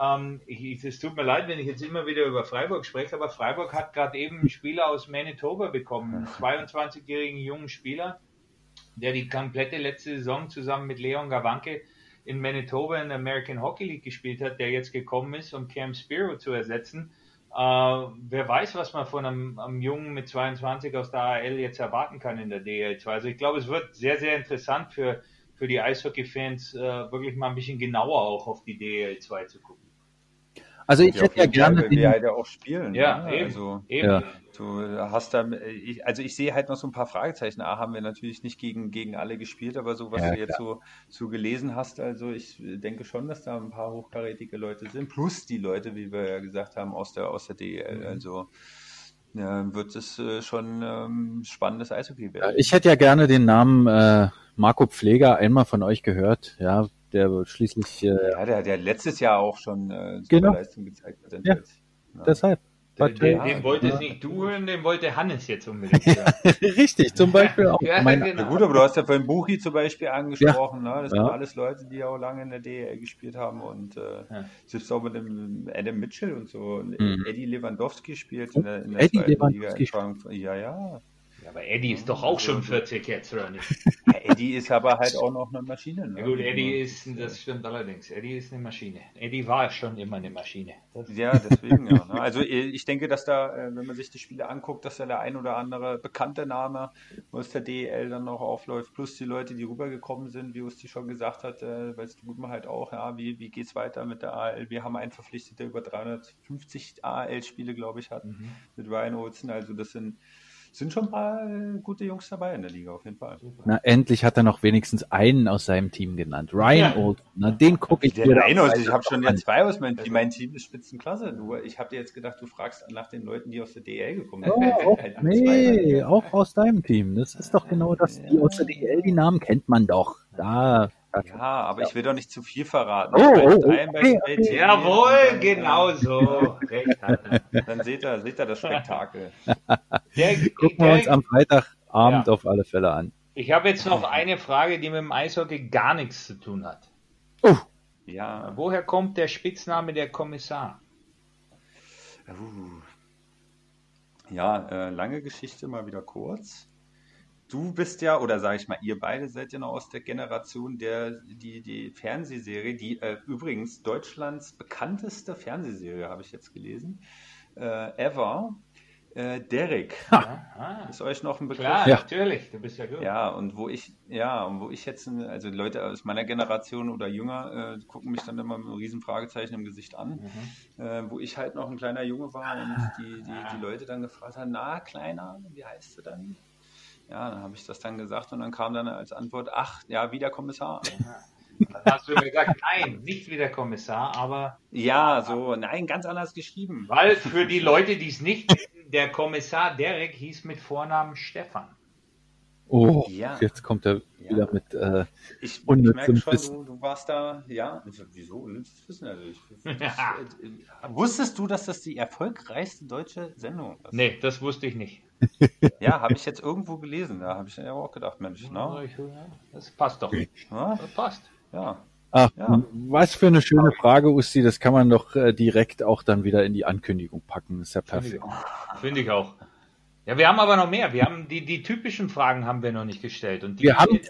Ähm, es tut mir leid, wenn ich jetzt immer wieder über Freiburg spreche, aber Freiburg hat gerade eben einen Spieler aus Manitoba bekommen, einen 22-jährigen jungen Spieler, der die komplette letzte Saison zusammen mit Leon Gawanke in Manitoba in der American Hockey League gespielt hat, der jetzt gekommen ist, um Cam Spiro zu ersetzen. Äh, wer weiß, was man von einem, einem Jungen mit 22 aus der AL jetzt erwarten kann in der DL2. Also ich glaube, es wird sehr, sehr interessant für, für die Eishockey-Fans, äh, wirklich mal ein bisschen genauer auch auf die DL2 zu gucken. Also ich hätte ja Fall, gerne weil wir den, halt ja auch spielen. Ja, ne? eben. Also, Eben. Ja. Du hast da, ich, also ich sehe halt noch so ein paar Fragezeichen. A, haben wir natürlich nicht gegen, gegen alle gespielt, aber so, was Ja, du jetzt so, so gelesen hast, also ich denke schon, dass da ein paar hochkarätige Leute sind, plus die Leute, wie wir ja gesagt haben, aus der, aus der DEL. Mhm. Also ja, wird es äh, schon ähm, spannendes Eishockey werden. ich hätte ja gerne den Namen äh, Marco Pfleger einmal von euch gehört, ja, der schließlich äh, ja, der, der letztes Jahr auch schon äh, super Genau. Leistung gezeigt hat. Ja. Ja. deshalb. Den, But, den, den wolltest nicht du hören, den wollte Hannes jetzt unbedingt hören. Richtig, zum Beispiel auch. Ja, mein, genau. Ja gut, aber du hast ja vorhin Buchi zum Beispiel angesprochen. Ne? Das Ja. sind alles Leute, die auch lange in der DEL gespielt haben und äh, Ja. selbst auch mit dem Adam Mitchell und so. Und Mhm. Eddie Lewandowski spielt in der, in der Eddie zweiten Lewandowski Liga. Ja, ja. Ja, aber Eddie ist doch auch schon 40 jetzt, oder nicht? Ja, Eddie ist aber halt auch noch eine Maschine. Ne? Ja gut, Eddie ist, das stimmt allerdings, Eddie ist eine Maschine. Eddie war schon immer eine Maschine. Das, Ja, deswegen ja. Ne? Also äh, ich denke, dass da, äh, wenn man sich die Spiele anguckt, dass da der ein oder andere bekannte Name aus der DEL dann noch aufläuft, plus die Leute, die rübergekommen sind, wie Usti schon gesagt hat, äh, weil es tut man halt auch, ja, wie, wie geht's weiter mit der AL? Wir haben einen verpflichtet, der über 350 AL-Spiele, glaube ich, hat, Mhm. mit Ryan Olsen. Also das sind, sind schon ein paar äh, gute Jungs dabei in der Liga, auf jeden Fall. na, endlich hat er noch wenigstens einen aus seinem Team genannt. Ryan Ja. Olsen. Na, den gucke ich Rhino, auch ich habe schon ja an. zwei aus meinem Team. Mein Team ist Spitzenklasse. Du, ich habe dir jetzt gedacht, du fragst nach den Leuten, die aus der DL gekommen sind. Oh, auch, halt an nee, zwei. auch aus deinem Team. Das ist doch genau das. Die aus der DL, die Namen kennt man doch. Da. Da Ja, aber ich will doch nicht zu viel verraten. Oh, oh, okay, okay. TV Jawohl, genau so. Er. äh, Dann seht ihr, seht ihr das Spektakel. Der, gucken wir uns am Freitagabend Ja. auf alle Fälle an. ich habe jetzt noch eine Frage, die mit dem Eishockey gar nichts zu tun hat. Ja. Woher kommt der Spitzname der Kommissar? Uh. Ja, äh, lange Geschichte, mal wieder kurz. Du bist ja, oder sage ich mal, ihr beide seid ja noch aus der Generation der, die, die Fernsehserie, die äh, übrigens Deutschlands bekannteste Fernsehserie, habe ich jetzt gelesen, äh, ever, äh, Derek. Ah, Ist euch noch ein Begriff? klar, Ja. natürlich. Du bist ja gut. Ja, und wo ich, ja, und wo ich jetzt, also Leute aus meiner Generation oder jünger, äh, gucken mich dann immer mit einem riesen Fragezeichen im Gesicht an, Mhm. äh, wo ich halt noch ein kleiner Junge war und die, die, die Leute dann gefragt haben, na, Kleiner, wie heißt du dann? Ja, dann habe ich das dann gesagt und dann kam dann als Antwort, ach, ja, wie der Kommissar. Dann hast du mir gesagt, nein, nicht wie der Kommissar, aber Ja, so, nein, ganz anders geschrieben. weil für die Leute, die es nicht wissen, der Kommissar Derek hieß mit Vornamen Stefan. Oh, Ja. jetzt kommt er wieder mit. Äh, Ich, ich merke schon, Wissen. du, du warst da, ja, wieso unnützes Wissen? Also ich, das, äh, wusstest du, dass das die erfolgreichste deutsche Sendung ist? Nee, das wusste ich nicht. Ja, habe ich jetzt irgendwo gelesen. Da habe ich ja auch gedacht, Mensch, na, Das passt doch. Das passt. ja. ach, Ja. was für eine schöne Frage, Usti. Das kann man doch äh, direkt auch dann wieder in die Ankündigung packen. ist ja perfekt. Finde ich auch. Ja, wir haben aber noch mehr. Wir haben die, die typischen Fragen haben wir noch nicht gestellt. Und die, Wir haben,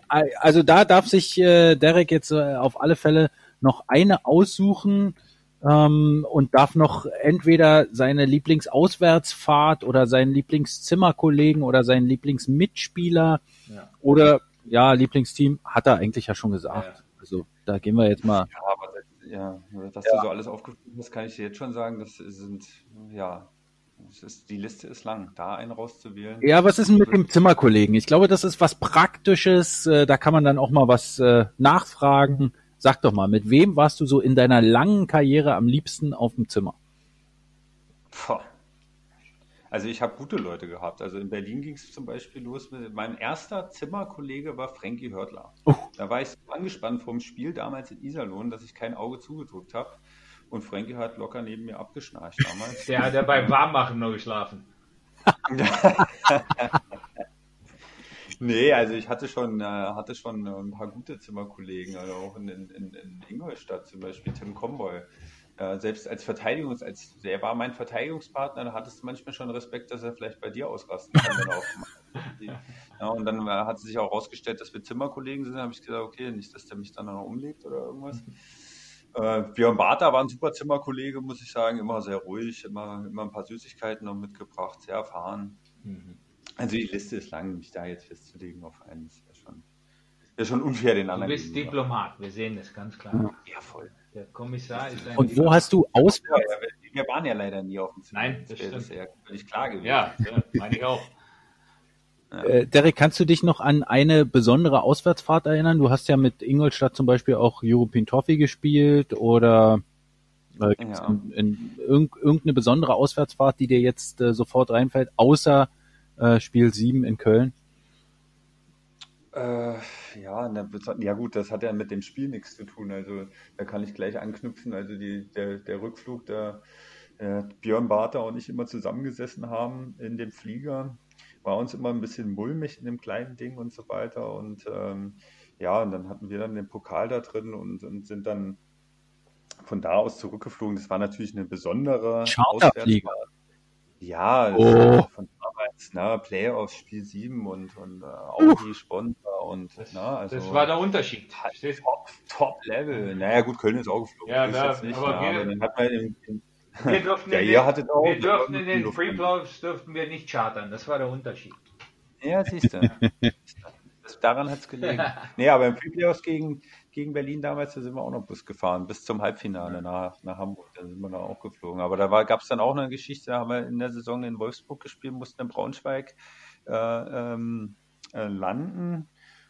also da darf sich äh, Derek jetzt äh, auf alle Fälle noch eine aussuchen ähm, und darf noch entweder seine Lieblingsauswärtsfahrt oder seinen Lieblingszimmerkollegen oder seinen Lieblingsmitspieler Ja. oder ja, Lieblingsteam hat er eigentlich ja schon gesagt. Ja. Also da gehen wir jetzt mal. Ja, aber das, ja, was du so alles aufgeführt hast, kann ich dir jetzt schon sagen, das sind, ja, ist, die Liste ist lang. Da einen rauszuwählen. Ja, was ist denn mit dem Zimmerkollegen? Ich glaube, das ist was Praktisches. Äh, da kann man dann auch mal was äh, nachfragen. Sag doch mal, mit wem warst du so in deiner langen Karriere am liebsten auf dem Zimmer? Boah. Also ich habe gute Leute gehabt. Also in Berlin ging es zum Beispiel los. Mit, mein erster Zimmerkollege war Frankie Hörtler. Oh. Da war ich so angespannt vom Spiel damals in Iserlohn, dass ich kein Auge zugedrückt habe. Und Frankie hat locker neben mir abgeschnarcht damals. der hat ja beim Warmmachen nur geschlafen. Nee, also ich hatte schon, äh, hatte schon ein paar gute Zimmerkollegen, also auch in, in, in in Ingolstadt zum Beispiel, Tim Comboy. Äh, selbst als Verteidigungs, als der war mein Verteidigungspartner, da hattest du manchmal schon Respekt, dass er vielleicht bei dir ausrasten kann, er. Ja, und dann äh, hat sich auch herausgestellt, dass wir Zimmerkollegen sind. Da habe ich gesagt, okay, nicht, dass der mich dann noch umlegt oder irgendwas. Äh, Björn Bartha war ein super Zimmerkollege, muss ich sagen, immer sehr ruhig, immer, immer ein paar Süßigkeiten noch mitgebracht, sehr erfahren. Also die Liste ist lang, mich da jetzt festzulegen auf einen ist ja schon, ja schon unfair den Du anderen. bist gegenüber. Diplomat, wir sehen das ganz klar. Ja, voll. Der Kommissar ist ein Und wo hast du ja, wir- waren ja leider nie auf dem Zimmer. Nein, das das ist stimmt. ja völlig klar gewesen. Ja, ja meine ich auch. Äh, Derek, kannst du dich noch an eine besondere Auswärtsfahrt erinnern? Du hast ja mit Ingolstadt zum Beispiel auch European Toffee gespielt oder äh, Ja. in, in irg irgendeine besondere Auswärtsfahrt, die dir jetzt äh, sofort reinfällt, außer äh, Spiel 7 in Köln? Äh, ja, beso- ja gut, das hat ja mit dem Spiel nichts zu tun. Also da kann ich gleich anknüpfen. Also die, der, der Rückflug, da äh, Björn Bartha und ich immer zusammengesessen haben in dem Flieger, war uns immer ein bisschen mulmig in dem kleinen Ding und so weiter. Und ähm, ja, und dann hatten wir dann den Pokal da drin und, und sind dann von da aus zurückgeflogen. Das war natürlich eine besondere. Auswärtsfahrt. Ja, das Oh. von damals, ne, Playoffs, Spiel 7 und, und äh, Audi Sponsor und Das, na, also das war der Unterschied. Top, top Level. Naja, gut, Köln ist auch geflogen. Ja, ist da- jetzt nicht, aber ne, wir- aber dann hat man im, im, Wir durften, Ja, in ihr den, hattet auch wir durften in den Luft- Free Playoffs durften wir nicht chartern. Das war der Unterschied. Ja, siehst du. Daran hat es gelegen. Nee, aber im Pre-Playoffs gegen, gegen Berlin damals, da sind wir auch noch Bus gefahren, bis zum Halbfinale nach, nach Hamburg. Da sind wir dann auch geflogen. Aber da gab es dann auch eine Geschichte, da haben wir in der Saison in Wolfsburg gespielt, mussten in Braunschweig äh, ähm, äh, landen.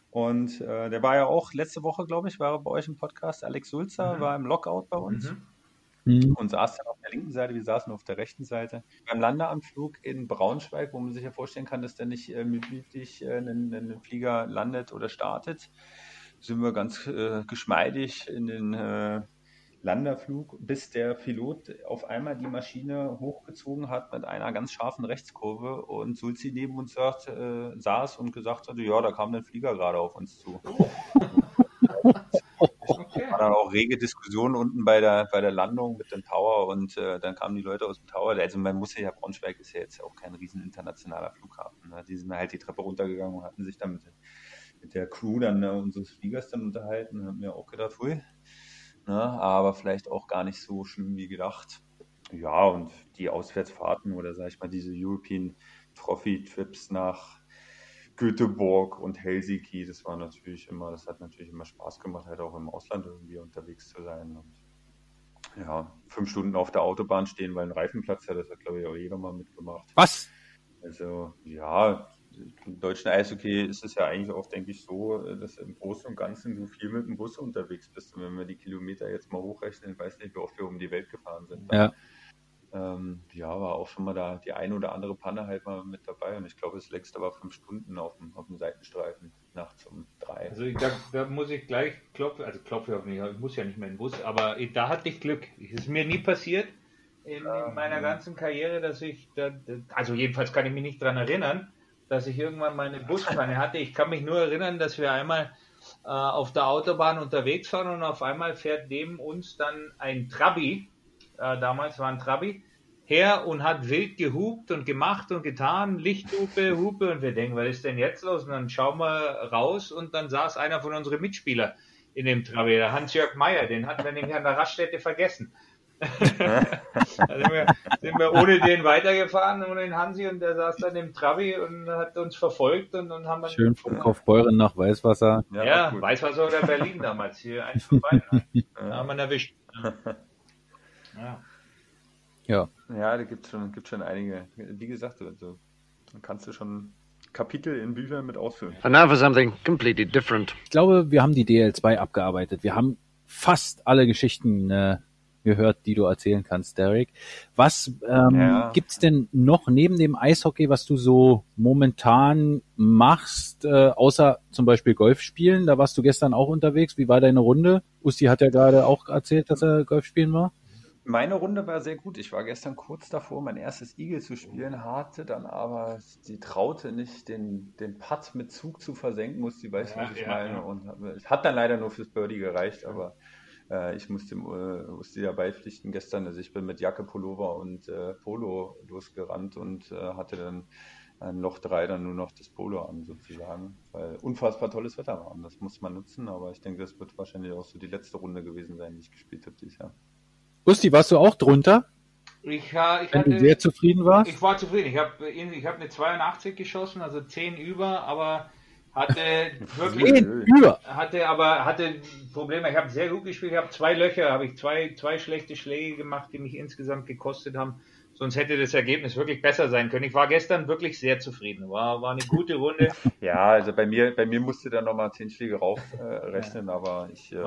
Und äh, der war ja auch letzte Woche, glaube ich, war er bei euch im Podcast. Alex Sulzer Mhm. war im Lockout bei uns Mhm. Hm. und saß dann auf der linken Seite, wir saßen auf der rechten Seite. Beim Landeanflug in Braunschweig, wo man sich ja vorstellen kann, dass der nicht äh, gemütlich äh, einen, einen Flieger landet oder startet, sind wir ganz äh, geschmeidig in den äh, Landerflug, bis der Pilot auf einmal die Maschine hochgezogen hat mit einer ganz scharfen Rechtskurve und Sulzi neben uns sagt, äh, saß und gesagt hatte, ja, da kam ein Flieger gerade auf uns zu. War dann auch rege Diskussion unten bei der, bei der Landung mit dem Tower und äh, dann kamen die Leute aus dem Tower. Also man muss ja, Braunschweig ist ja jetzt auch kein riesen internationaler Flughafen. Ne? Die sind halt die Treppe runtergegangen und hatten sich dann mit, mit der Crew dann ne, unseres Fliegers dann unterhalten haben mir auch gedacht, hui, ne? aber vielleicht auch gar nicht so schlimm wie gedacht. Ja, und die Auswärtsfahrten oder sag ich mal diese European Trophy Trips nach Göteborg und Helsinki, das war natürlich immer, das hat natürlich immer Spaß gemacht, halt auch im Ausland irgendwie unterwegs zu sein. Und ja, fünf Stunden auf der Autobahn stehen, weil ein Reifen platzt hat, das hat glaube ich auch jeder mal mitgemacht. Was? Also ja, im deutschen Eishockey ist es ja eigentlich auch, denke ich, so, dass im Großen und Ganzen du viel mit dem Bus unterwegs bist. Und wenn wir die Kilometer jetzt mal hochrechnen, ich weiß nicht, wie oft wir um die Welt gefahren sind. Ja. Ähm, ja, war auch schon mal da die eine oder andere Panne halt mal mit dabei. Und ich glaube, das längste war fünf Stunden auf dem, auf dem Seitenstreifen nachts um drei. Also da, da muss ich gleich klopfen, also klopfe auf mich, ich muss ja nicht mehr in den Bus, aber da hatte ich Glück. Es ist mir nie passiert in, in meiner ganzen Karriere, dass ich, da, also jedenfalls kann ich mich nicht daran erinnern, dass ich irgendwann meine Buspanne hatte. Ich kann mich nur erinnern, dass wir einmal äh, auf der Autobahn unterwegs waren und auf einmal fährt neben uns dann ein Trabi, äh, damals war ein Trabi, her und hat wild gehupt und gemacht und getan, Lichthupe, Hupe und wir denken, was ist denn jetzt los? Und dann schauen wir raus und dann saß einer von unseren Mitspielern in dem Trabi, der Hans-Jörg Meyer, den hatten wir nämlich an der Raststätte vergessen. da sind wir, sind wir ohne den weitergefahren, ohne den Hansi und der saß dann im Trabi und hat uns verfolgt und dann haben wir Schön von Kaufbeuren nach Weißwasser. Ja, ja Weißwasser oder Berlin damals, hier eins von beiden. Da haben wir ihn erwischt. Ja. Ja. Ja, da gibt es schon, gibt's schon einige. Wie gesagt, also, dann kannst du schon Kapitel in Büchern mit ausfüllen. And now for something completely different. Ich glaube, wir haben die DL2 abgearbeitet. Wir haben fast alle Geschichten äh, gehört, die du erzählen kannst, Derek. Was ähm, ja. gibt's denn noch neben dem Eishockey, was du so momentan machst, äh, außer zum Beispiel Golf spielen? Da warst du gestern auch unterwegs. Wie war deine Runde? Usti hat ja gerade auch erzählt, dass er Golf spielen war. Meine Runde war sehr gut. Ich war gestern kurz davor, mein erstes Eagle zu spielen, hatte dann aber die traute nicht, den, den Putt mit Zug zu versenken, muss die weiß, ja, was ich ja, meine. Ja. Und es hat dann leider nur fürs Birdie gereicht, aber äh, ich musste, äh, musste dabei pflichten gestern. Also ich bin mit Jacke, Pullover und äh, Polo losgerannt und äh, hatte dann ein Loch 3 dann nur noch das Polo an, sozusagen, weil unfassbar tolles Wetter war. Und das muss man nutzen, aber ich denke, das wird wahrscheinlich auch so die letzte Runde gewesen sein, die ich gespielt habe dieses Jahr. Usti, warst du auch drunter? Ich, äh, ich Wenn hatte, du sehr zufrieden warst? Ich war zufrieden. Ich habe ich hab eine 82 geschossen, also 10 über, aber hatte wirklich 10 über. hatte aber hatte Probleme. Ich habe sehr gut gespielt. Ich habe zwei Löcher, habe ich zwei zwei schlechte Schläge gemacht, die mich insgesamt gekostet haben. Sonst hätte das Ergebnis wirklich besser sein können. Ich war gestern wirklich sehr zufrieden. War, war eine gute Runde. ja, also bei mir, bei mir musste dann nochmal 10 Schläge raufrechnen, äh, ja. aber ich. Äh,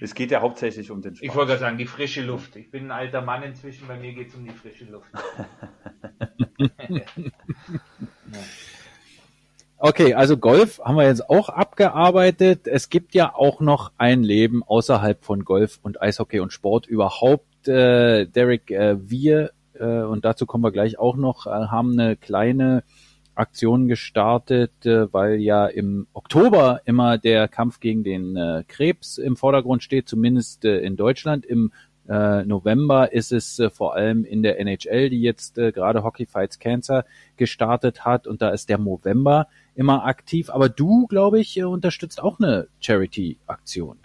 es geht ja hauptsächlich um den Spaß. Ich wollte gerade sagen, die frische Luft. Ich bin ein alter Mann inzwischen, bei mir geht es um die frische Luft. Okay, also Golf haben wir jetzt auch abgearbeitet. Es gibt ja auch noch ein Leben außerhalb von Golf und Eishockey und Sport überhaupt. Äh, Derek, äh, wir, äh, und dazu kommen wir gleich auch noch, äh, haben eine kleine Aktion gestartet, äh, weil ja im Oktober immer der Kampf gegen den äh, Krebs im Vordergrund steht, zumindest äh, in Deutschland. Im äh, November ist es äh, vor allem in der NHL, die jetzt äh, gerade Hockey Fights Cancer gestartet hat und da ist der November immer aktiv. Aber du, glaube ich, unterstützt auch eine Charity-Aktion.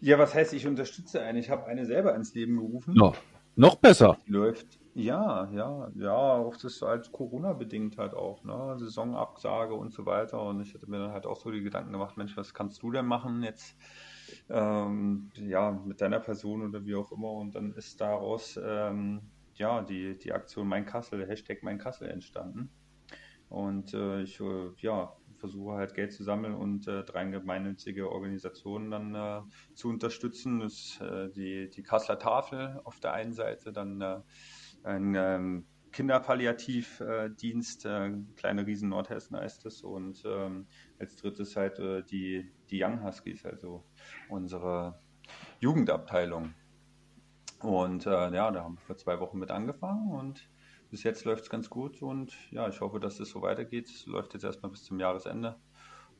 Ja, was heißt, ich unterstütze eine? Ich habe eine selber ins Leben gerufen. No. Noch besser. Die läuft, ja, ja, ja, auch das ist halt Corona-bedingt halt auch, ne? Saisonabsage und so weiter. Und ich hatte mir dann halt auch so die Gedanken gemacht, Mensch, was kannst du denn machen jetzt? Ähm, ja, mit deiner Person oder wie auch immer. Und dann ist daraus ähm, ja die, die Aktion Mein Kassel, Hashtag Mein Kassel entstanden. Und äh, ich äh, ja, versuche halt Geld zu sammeln und äh, drei gemeinnützige Organisationen dann äh, zu unterstützen. Das ist äh, die, die Kasseler Tafel auf der einen Seite, dann äh, ein ähm, Kinderpalliativdienst, äh, Kleine Riesen Nordhessen heißt es. Und ähm, als drittes halt äh, die, die Young Huskies, also unsere Jugendabteilung. Und äh, ja, da haben wir vor zwei Wochen mit angefangen und bis jetzt läuft es ganz gut und ja, ich hoffe, dass es so weitergeht. Es läuft jetzt erstmal bis zum Jahresende.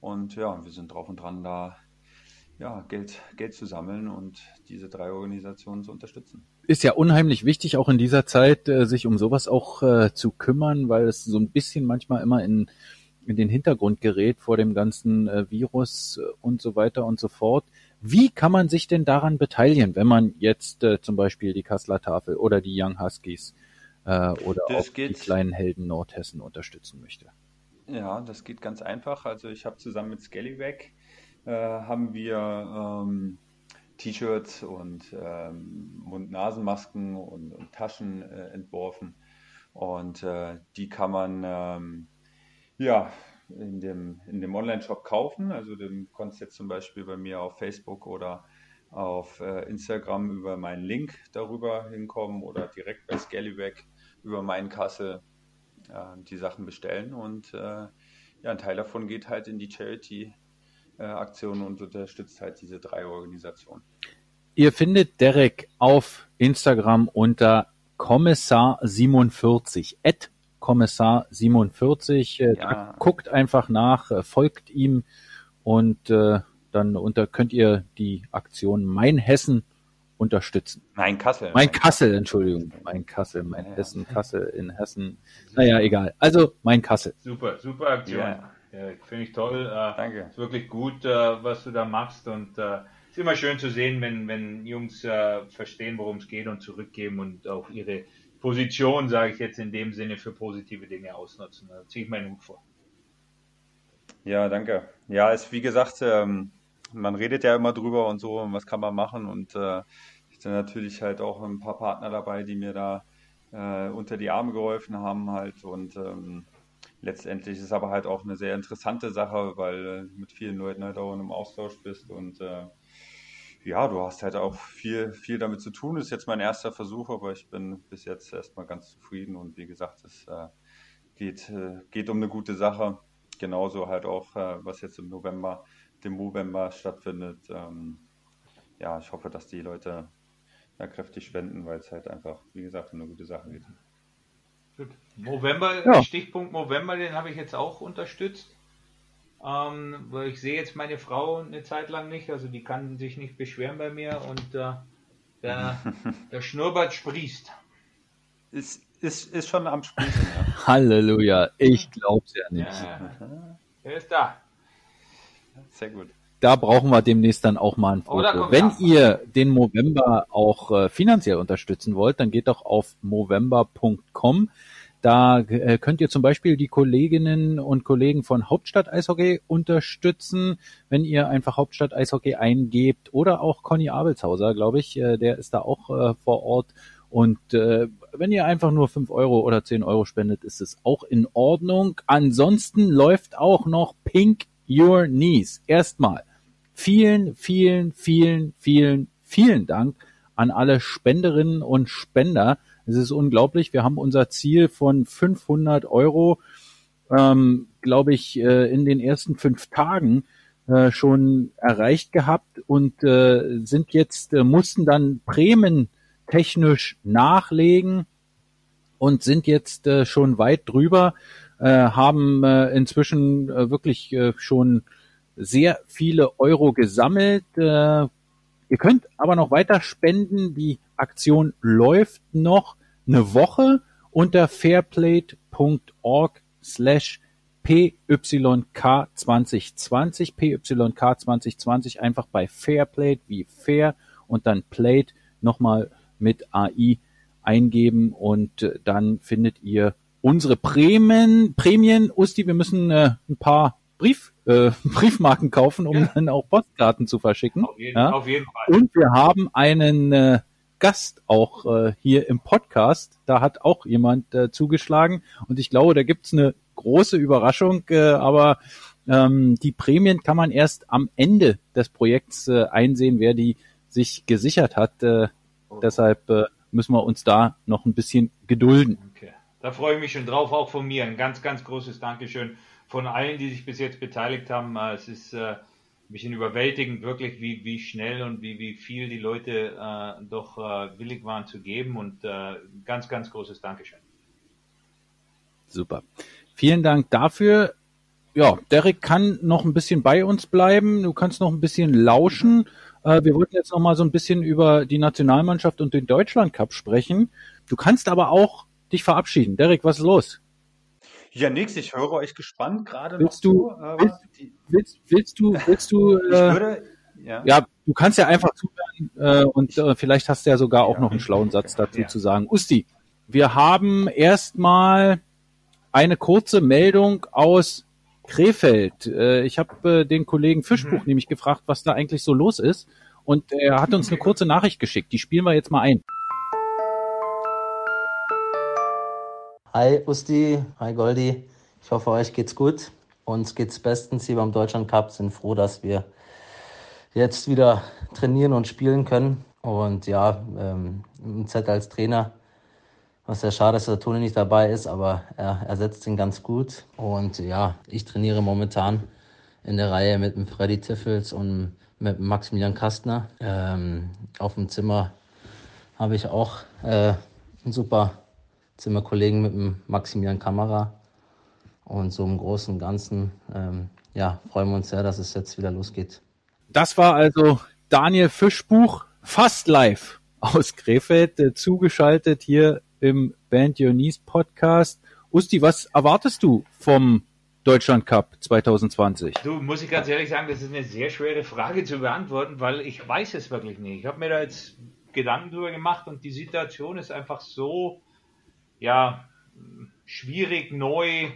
Und ja, wir sind drauf und dran, da ja, Geld, Geld zu sammeln und diese drei Organisationen zu unterstützen. Ist ja unheimlich wichtig, auch in dieser Zeit, äh, sich um sowas auch äh, zu kümmern, weil es so ein bisschen manchmal immer in, in den Hintergrund gerät vor dem ganzen äh, Virus äh, und so weiter und so fort. Wie kann man sich denn daran beteiligen, wenn man jetzt äh, zum Beispiel die Kasseler Tafel oder die Young Huskies äh, oder Das auch die geht- kleinen Helden Nordhessen unterstützen möchte? Ja, das geht ganz einfach. Also ich habe zusammen mit Scallywag äh, haben wir ähm, T-Shirts und ähm, Mund-Nasen-Masken und, und Taschen äh, entworfen. Und äh, die kann man ähm, ja in dem, in dem Online-Shop kaufen. Also du kannst jetzt zum Beispiel bei mir auf Facebook oder auf äh, Instagram über meinen Link darüber hinkommen oder direkt bei Scallywag über meinen Kassel äh, die Sachen bestellen und äh, ja, ein Teil davon geht halt in die Charity-Aktion und unterstützt halt diese drei Organisationen. Ihr findet Derek auf Instagram unter Kommissar47, at Kommissar47. Äh, Ja. Guckt einfach nach, äh, folgt ihm und äh, dann unter könnt ihr die Aktion Mein Hessen unterstützen. Mein Kassel. Mein Kassel, Entschuldigung. Mein Kassel, mein Ja, ja. Hessen, Kassel in Hessen. Naja, egal. Also mein Kassel. Super, super Aktion. Ja. Ja, Finde ich toll. Äh, Danke. Ist wirklich gut, äh, was du da machst und äh, ist immer schön zu sehen, wenn, wenn Jungs äh, verstehen, worum es geht und zurückgeben und auch ihre Position, sage ich jetzt in dem Sinne, für positive Dinge ausnutzen. Da ziehe ich meinen Hut vor. Ja, danke. Ja, ist wie gesagt, ähm, man redet ja immer drüber und so, und was kann man machen und äh, ich sind natürlich halt auch ein paar Partner dabei, die mir da äh, unter die Arme geholfen haben halt und ähm, letztendlich ist es aber halt auch eine sehr interessante Sache, weil äh, mit vielen Leuten halt auch einem Austausch bist und äh, ja, du hast halt auch viel, viel damit zu tun. Ist jetzt mein erster Versuch, aber ich bin bis jetzt erstmal ganz zufrieden und wie gesagt, es äh, geht, äh, geht um eine gute Sache. Genauso halt auch, äh, was jetzt im November, dem November stattfindet. Ähm, ja, ich hoffe, dass die Leute da kräftig spenden, weil es halt einfach, wie gesagt, um eine gute Sache geht. Gut. November, Ja. Stichpunkt November, den habe ich jetzt auch unterstützt. Ähm, weil ich sehe jetzt meine Frau eine Zeit lang nicht, also die kann sich nicht beschweren bei mir und äh, der, der Schnurrbart sprießt. Ist, ist, ist schon am Sprießen, ja. Halleluja. Ich glaub's ja nicht. Ja, er ist da. Sehr gut. Da brauchen wir demnächst dann auch mal ein Oh, Foto. Wenn ihr den Movember auch äh, finanziell unterstützen wollt, dann geht doch auf movember.com. Da äh, könnt ihr zum Beispiel die Kolleginnen und Kollegen von Hauptstadt Eishockey unterstützen, wenn ihr einfach Hauptstadt Eishockey eingebt oder auch Conny Abelshauser, glaube ich, äh, der ist da auch äh, vor Ort. Und äh, wenn ihr einfach nur fünf Euro oder zehn Euro spendet, ist es auch in Ordnung. Ansonsten läuft auch noch Pink Your Knees. Erstmal vielen, vielen, vielen, vielen, vielen Dank an alle Spenderinnen und Spender. Es ist unglaublich. Wir haben unser Ziel von 500 Euro, ähm, glaube ich, äh, in den ersten fünf Tagen äh, schon erreicht gehabt und äh, sind jetzt, äh, mussten dann prämentechnisch nachlegen und sind jetzt äh, schon weit drüber, äh, haben äh, inzwischen äh, wirklich äh, schon sehr viele Euro gesammelt. Äh, ihr könnt aber noch weiter spenden. Die Aktion läuft noch eine Woche unter fairplate.org slash PYK 2020, PYK 2020 einfach bei Fairplate wie Fair und dann Plate nochmal mit AI eingeben und äh, dann findet ihr unsere Prämien, Prämien. Usti, wir müssen äh, ein paar Brief, äh, Briefmarken kaufen, um Ja. dann auch Postkarten zu verschicken. Auf jeden, Ja? auf jeden Fall. Und wir haben einen äh, Gast auch äh, hier im Podcast. Da hat auch jemand äh, zugeschlagen. Und ich glaube, da gibt's eine große Überraschung. Äh, aber ähm, die Prämien kann man erst am Ende des Projekts äh, einsehen, wer die sich gesichert hat. Äh, deshalb äh, müssen wir uns da noch ein bisschen gedulden. Okay. Da freue ich mich schon drauf, auch von mir. Ein ganz, ganz großes Dankeschön von allen, die sich bis jetzt beteiligt haben. Äh, Es ist äh, ein bisschen überwältigend, wirklich, wie, wie schnell und wie, wie viel die Leute äh, doch äh, willig waren zu geben. Und äh, ganz, ganz großes Dankeschön. Super. Vielen Dank dafür. ja, Derek kann noch ein bisschen bei uns bleiben. Du kannst noch ein bisschen lauschen. Äh, wir wollten jetzt noch mal so ein bisschen über die Nationalmannschaft und den Deutschland Cup sprechen. Du kannst aber auch dich verabschieden. Derek, was ist los? Ja, nix, ich höre euch gespannt gerade willst du, so, willst, willst, willst, du, willst du, äh, würde, ja. ja. du kannst ja einfach zuhören äh, und äh, vielleicht hast du ja sogar auch ja, noch einen schlauen Satz dazu ja. zu sagen. Usti, wir haben erstmal eine kurze Meldung aus Krefeld. Äh, ich habe äh, den Kollegen Fischbuch mhm. nämlich gefragt, was da eigentlich so los ist. Und er hat uns eine kurze Nachricht geschickt. Die spielen wir jetzt mal ein. Hi Usti, hi Goldi. Ich hoffe, euch geht's gut. Uns geht's bestens hier beim Deutschland Cup. Sind froh, dass wir jetzt wieder trainieren und spielen können. Und ja, ähm, im Z als Trainer was sehr schade ist, dass der Toni nicht dabei ist, aber er ersetzt ihn ganz gut. Und ja, ich trainiere momentan in der Reihe mit dem Freddy Tiffels und mit Maximilian Kastner. Ähm, auf dem Zimmer habe ich auch äh, einen super Zimmerkollegen mit dem Maximilian Kamera. Und so im Großen und Ganzen, ähm, ja, freuen wir uns sehr, dass es jetzt wieder losgeht. Das war also Daniel Fischbuch, fast live aus Krefeld, äh, zugeschaltet hier im Band Your Knees Podcast. Usti, was erwartest du vom Deutschland Cup 2020? Du, muss ich ganz ehrlich sagen, das ist eine sehr schwere Frage zu beantworten, weil ich weiß es wirklich nicht. Ich habe mir da jetzt Gedanken drüber gemacht und die Situation ist einfach so, ja, schwierig, neu,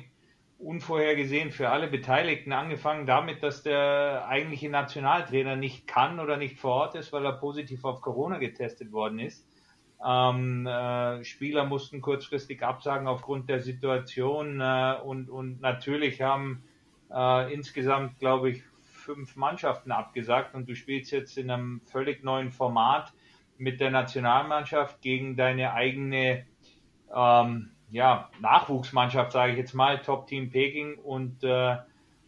unvorhergesehen für alle Beteiligten, angefangen damit, dass der eigentliche Nationaltrainer nicht kann oder nicht vor Ort ist, weil er positiv auf Corona getestet worden ist. Ähm, äh, Spieler mussten kurzfristig absagen aufgrund der Situation äh, und, und natürlich haben äh, insgesamt, glaube ich, fünf Mannschaften abgesagt und du spielst jetzt in einem völlig neuen Format mit der Nationalmannschaft gegen deine eigene ähm, ja, Nachwuchsmannschaft, sage ich jetzt mal, Top Team Peking und, äh,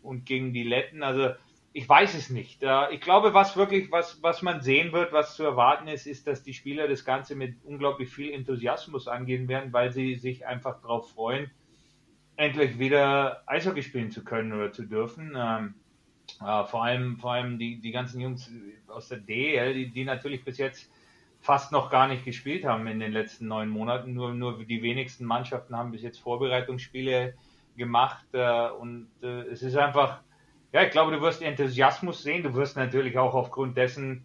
und gegen die Letten. Also ich weiß es nicht. Ich glaube, was wirklich, was, was man sehen wird, was zu erwarten ist, ist, dass die Spieler das Ganze mit unglaublich viel Enthusiasmus angehen werden, weil sie sich einfach darauf freuen, endlich wieder Eishockey spielen zu können oder zu dürfen. Ähm, äh, vor allem, vor allem die, die ganzen Jungs aus der DL, die, die natürlich bis jetzt fast noch gar nicht gespielt haben in den letzten neun Monaten. Nur, nur die wenigsten Mannschaften haben bis jetzt Vorbereitungsspiele gemacht äh, und äh, es ist einfach, ja, ich glaube, du wirst Enthusiasmus sehen. Du wirst natürlich auch aufgrund dessen,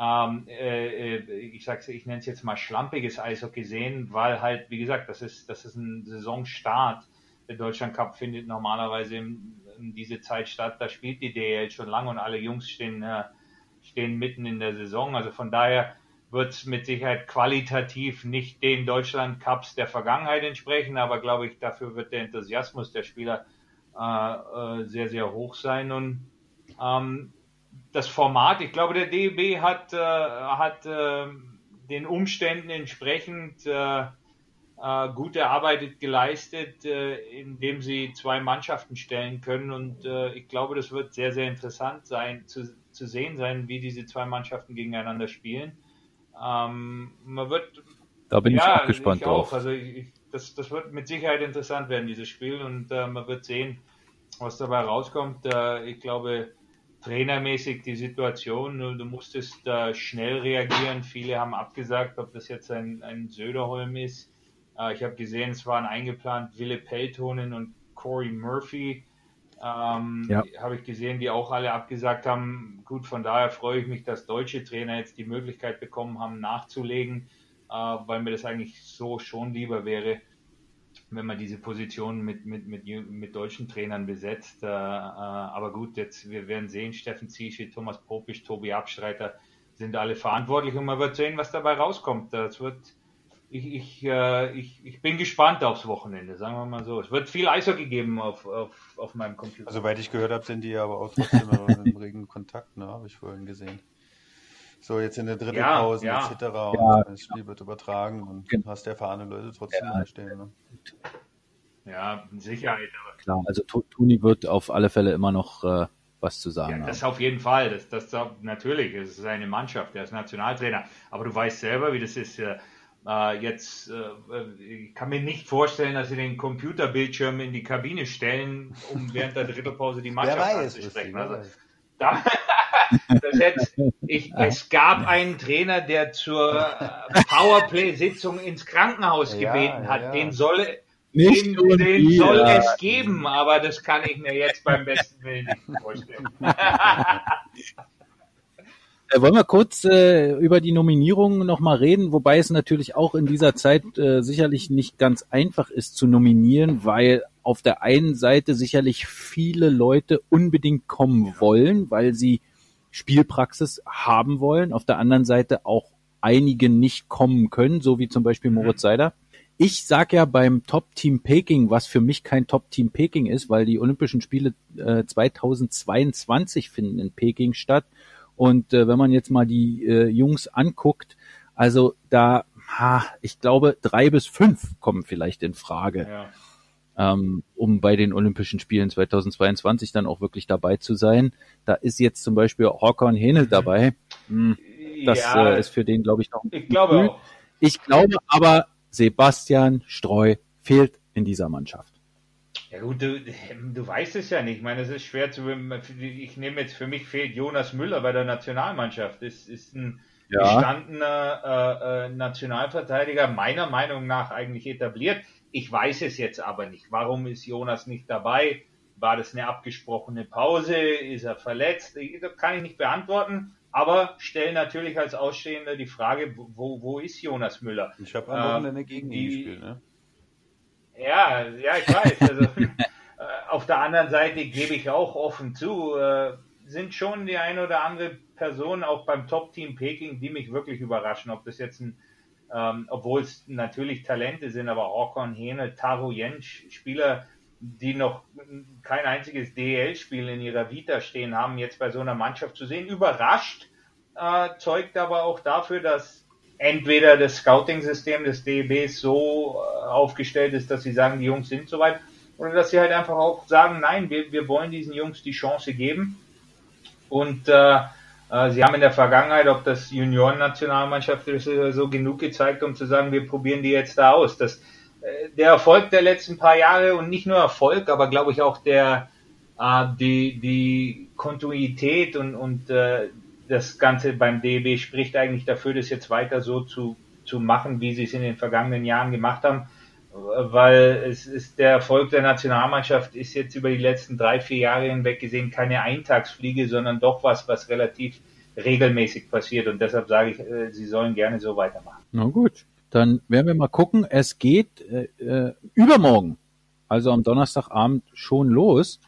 ähm, äh, äh ich sag's, ich nenne es jetzt mal schlampiges Eishockey sehen, weil halt, wie gesagt, das ist, das ist ein Saisonstart. Der Deutschland Cup findet normalerweise in, in diese Zeit statt. Da spielt die DL schon lange und alle Jungs stehen, äh, stehen mitten in der Saison. Also von daher wird es mit Sicherheit qualitativ nicht den Deutschland Cups der Vergangenheit entsprechen, aber glaube ich, dafür wird der Enthusiasmus der Spieler äh, äh, sehr, sehr hoch sein. Und ähm, das Format, ich glaube, der DEB hat, äh, hat äh, den Umständen entsprechend äh, äh, gut erarbeitet geleistet, indem sie zwei Mannschaften stellen können. Und ich glaube, das wird sehr, sehr interessant sein, zu, zu sehen sein, wie diese zwei Mannschaften gegeneinander spielen. Ähm, man wird. Da bin ja, ich auch gespannt ich auch. Also ich, das, das wird mit Sicherheit interessant werden, dieses Spiel. Und äh, man wird sehen, was dabei rauskommt. Äh, ich glaube, trainermäßig die Situation, du musstest äh, schnell reagieren. Viele haben abgesagt, ob das jetzt ein, ein Söderholm ist. Äh, ich habe gesehen, es waren eingeplant Wille Peltonen und Corey Murphy. Ähm, ja. Habe ich gesehen, die auch alle abgesagt haben. Gut, von daher freue ich mich, dass deutsche Trainer jetzt die Möglichkeit bekommen haben, nachzulegen, äh, weil mir das eigentlich so schon lieber wäre, wenn man diese Position mit, mit, mit, mit deutschen Trainern besetzt. Äh, äh, aber gut, jetzt wir werden sehen, Steffen Ziesche, Thomas Popisch, Tobi Abstreiter sind alle verantwortlich und man wird sehen, was dabei rauskommt. Das wird, ich, ich, äh, ich, ich bin gespannt aufs Wochenende, sagen wir mal so. Es wird viel Eishockey geben auf, auf, auf meinem Computer. Also, soweit ich gehört habe, sind die aber auch trotzdem im regen Kontakt, ne, habe ich vorhin gesehen. So, jetzt in der dritten ja, Pause ja. etc. Und ja. das Spiel wird übertragen und genau. hast erfahrene Leute trotzdem ja. stehen. Ne? Ja, Sicherheit. Aber. Klar, also Toni wird auf alle Fälle immer noch äh, was zu sagen. Ja, das haben. auf jeden Fall. Das, das natürlich, es ist eine Mannschaft, der ist Nationaltrainer. Aber du weißt selber, wie das ist. Äh, Äh, jetzt, äh, ich kann mir nicht vorstellen, dass sie den Computerbildschirm in die Kabine stellen, um während der Drittelpause die Mannschaft Wer weiß, anzusprechen. Wer Also, da, ich, es gab einen Trainer, der zur äh, Powerplay-Sitzung ins Krankenhaus Ja, gebeten hat. ja. Den soll, Nicht den, den soll es geben, aber das kann ich mir jetzt beim besten Willen nicht vorstellen. Äh, wollen wir kurz äh, über die Nominierungen nochmal reden, wobei es natürlich auch in dieser Zeit äh, sicherlich nicht ganz einfach ist zu nominieren, weil auf der einen Seite sicherlich viele Leute unbedingt kommen wollen, weil sie Spielpraxis haben wollen, auf der anderen Seite auch einige nicht kommen können, so wie zum Beispiel Moritz Seider. Ich sag ja beim Top Team Peking, was für mich kein Top Team Peking ist, weil die Olympischen Spiele äh, 2022 finden in Peking statt. Und äh, wenn man jetzt mal die äh, Jungs anguckt, also da, ha, ich glaube, drei bis fünf kommen vielleicht in Frage, Ja. ähm, um bei den Olympischen Spielen 2022 dann auch wirklich dabei zu sein. Da ist jetzt zum Beispiel Håkon Henel dabei. Hm, das ja, äh, ist für den, glaube ich, noch ein ich glaube auch. Ich glaube aber, Sebastian Streu fehlt in dieser Mannschaft. Ja gut, du, du weißt es ja nicht. Ich meine, es ist schwer zu. Ich nehme jetzt für mich fehlt Jonas Müller bei der Nationalmannschaft. Das ist ein Ja. gestandener äh, äh, Nationalverteidiger, meiner Meinung nach eigentlich etabliert. Ich weiß es jetzt aber nicht. Warum ist Jonas nicht dabei? War das eine abgesprochene Pause? Ist er verletzt? Ich- Das kann ich nicht beantworten. Aber stellen natürlich als Ausstehender die Frage, wo, wo ist Jonas Müller? Ich habe am Ähm, Wochenende gegen ihn die- gespielt, ne? Ja, ja, ich weiß. Also, äh, auf der anderen Seite gebe ich auch offen zu, äh, sind schon die eine oder andere Person auch beim Top-Team Peking, die mich wirklich überraschen. Ob das jetzt ein, ähm, obwohl es natürlich Talente sind, aber Orkon, Hene, Taro Jensch, Spieler, die noch kein einziges DEL-Spiel in ihrer Vita stehen haben, jetzt bei so einer Mannschaft zu sehen, überrascht, äh, zeugt aber auch dafür, dass entweder das Scouting-System des DEBs so äh, aufgestellt ist, dass sie sagen, die Jungs sind soweit, oder dass sie halt einfach auch sagen, nein, wir, wir wollen diesen Jungs die Chance geben. Und äh, äh, sie haben in der Vergangenheit, ob das Junioren-Nationalmannschaft ist so, genug gezeigt, um zu sagen, wir probieren die jetzt da aus. Das, äh, der Erfolg der letzten paar Jahre und nicht nur Erfolg, aber glaube ich auch der äh, die, die Kontinuität und, und äh, das Ganze beim DB spricht eigentlich dafür, das jetzt weiter so zu, zu machen, wie sie es in den vergangenen Jahren gemacht haben. Weil es ist der Erfolg der Nationalmannschaft ist jetzt über die letzten drei, vier Jahre hinweg gesehen keine Eintagsfliege, sondern doch was, was relativ regelmäßig passiert. Und deshalb sage ich, äh, sie sollen gerne so weitermachen. Na gut, dann werden wir mal gucken. Es geht äh, äh, übermorgen, also am Donnerstagabend schon los.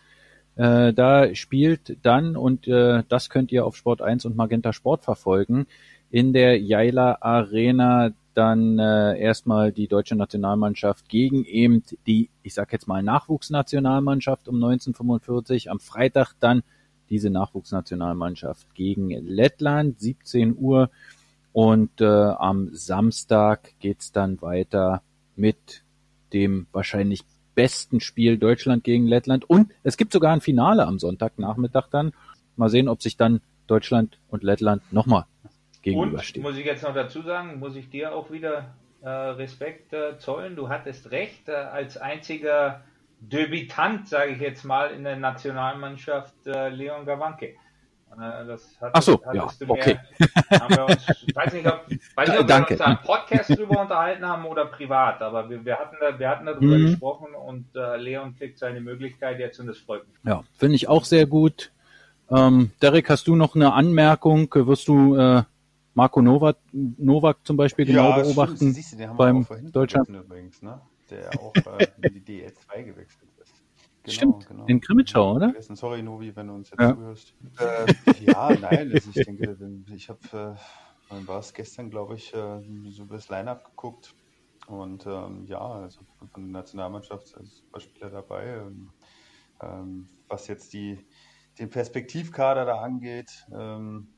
Äh, da spielt dann, und äh, das könnt ihr auf Sport 1 und Magenta Sport verfolgen, in der Jaila Arena dann äh, erstmal die deutsche Nationalmannschaft gegen eben die, ich sag jetzt mal, Nachwuchsnationalmannschaft um 1945. Am Freitag dann diese Nachwuchsnationalmannschaft gegen Lettland, 17 Uhr. Und äh, am Samstag geht's dann weiter mit dem wahrscheinlich besten Spiel Deutschland gegen Lettland. Und es gibt sogar ein Finale am Sonntagnachmittag dann. Mal sehen, ob sich dann Deutschland und Lettland nochmal Und gegenüberstehen. muss ich jetzt noch dazu sagen, muss ich dir auch wieder äh, Respekt äh, zollen. Du hattest recht, äh, als einziger Debütant, sage ich jetzt mal, in der Nationalmannschaft äh, Leon Gawanke. Das hattest, Ach so, ja, okay. Haben wir uns, ich weiß nicht, ob, weiß nicht, ob Danke. wir uns da im Podcast drüber unterhalten haben oder privat, aber wir, wir hatten da, wir hatten darüber Mhm. gesprochen und äh, Leon kriegt seine Möglichkeit jetzt und das freut mich. Ja, finde ich auch sehr gut. Ähm, Derek, hast du noch eine Anmerkung? Wirst du äh, Marco Novak, Novak zum Beispiel genau stimmt, beobachten siehst du, den haben wir beim auch vorhin Deutschland? Übrigens, ne? Der auch äh, in die DL2 gewechselt ist. Genau, Stimmt, in Krimitschau, oder? Sorry, Novi, wenn du uns jetzt Ja. zuhörst. Äh, ja, nein, also ich denke, ich habe, äh, war es gestern, glaube ich, äh, so das Line-Up geguckt. Und ähm, ja, also von der Nationalmannschaft sind super Spieler dabei. Ähm, ähm, was jetzt die, den Perspektivkader da angeht, ähm,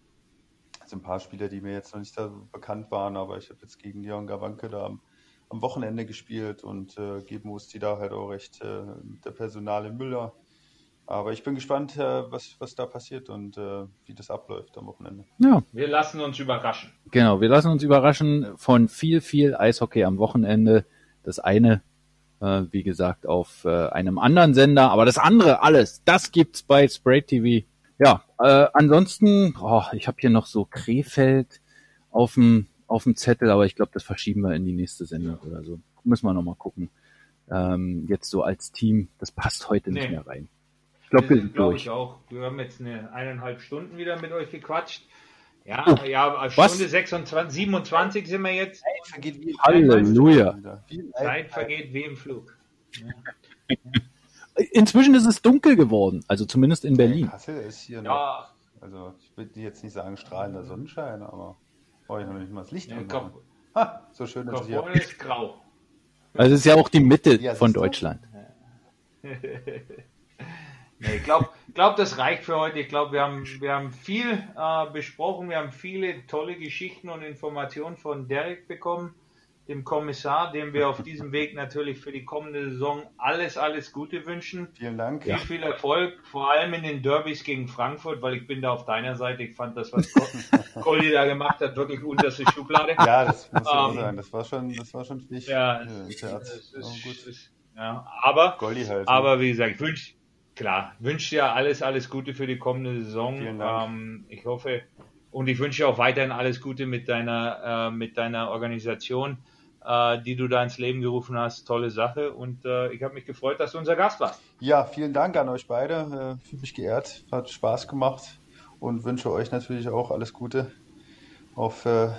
sind ein paar Spieler, die mir jetzt noch nicht so bekannt waren, aber ich habe jetzt gegen Leon Gawanke da am, am Wochenende gespielt und äh, geben Musti da halt auch recht äh, der Personale Müller. Aber ich bin gespannt, äh, was, was da passiert und äh, wie das abläuft am Wochenende. Ja, Wir lassen uns überraschen. genau. Wir lassen uns überraschen von viel, viel Eishockey am Wochenende. Das eine, äh, wie gesagt, auf äh, einem anderen Sender, aber das andere, alles, das gibt's bei Spray TV. Ja, äh, ansonsten, oh, ich habe hier noch so Krefeld auf dem auf dem Zettel, aber ich glaube, das verschieben wir in die nächste Sendung oder so. Müssen wir noch mal gucken. Ähm, jetzt so als Team, das passt heute nicht Nee. mehr rein. Ich glaube, wir sind, glaub durch. ich auch. Wir haben jetzt eine eineinhalb Stunden wieder mit euch gequatscht. Ja, Oh, ja? Stunde 26, 27 sind wir jetzt. Vergeht wie Halleluja. Zeit vergeht wie im Flug. Inzwischen ist es dunkel geworden, also zumindest in Berlin. Kassel ist hier noch, Ja, also ich würde jetzt nicht sagen strahlender Sonnenschein, aber brauche ich noch nicht mal das Licht Ja, anmachen. Kap- Ha, so schön ist es hier. Ist grau. Also es ist ja auch die Mitte Ja, von du? Nee, Deutschland. ich glaube, glaub, das reicht für heute. Ich glaube, wir haben, wir haben viel äh, besprochen. Wir haben viele tolle Geschichten und Informationen von Derek bekommen, dem Kommissar, dem wir auf diesem Weg natürlich für die kommende Saison alles, alles Gute wünschen. Vielen Dank. Viel, viel Erfolg, vor allem in den Derbys gegen Frankfurt, weil ich bin da auf deiner Seite. Ich fand das, was Goldi da gemacht hat, wirklich unterste Schublade. Ja, das muss ich Ähm, sagen. Das war schon, das war schon Pflicht. Ja, ist, Aber ist, gut. ist, ja, aber, halt. ne? aber wie gesagt, ich wünsch, klar, wünsche dir alles, alles Gute für die kommende Saison. Vielen Dank. Ähm, ich hoffe und ich wünsche dir auch weiterhin alles Gute mit deiner, äh, mit deiner Organisation, äh, die du da ins Leben gerufen hast. Tolle Sache und äh, ich habe mich gefreut, dass du unser Gast warst. Ja, vielen Dank an euch beide. Äh, Fühle mich geehrt. Hat Spaß gemacht und wünsche euch natürlich auch alles Gute auf äh,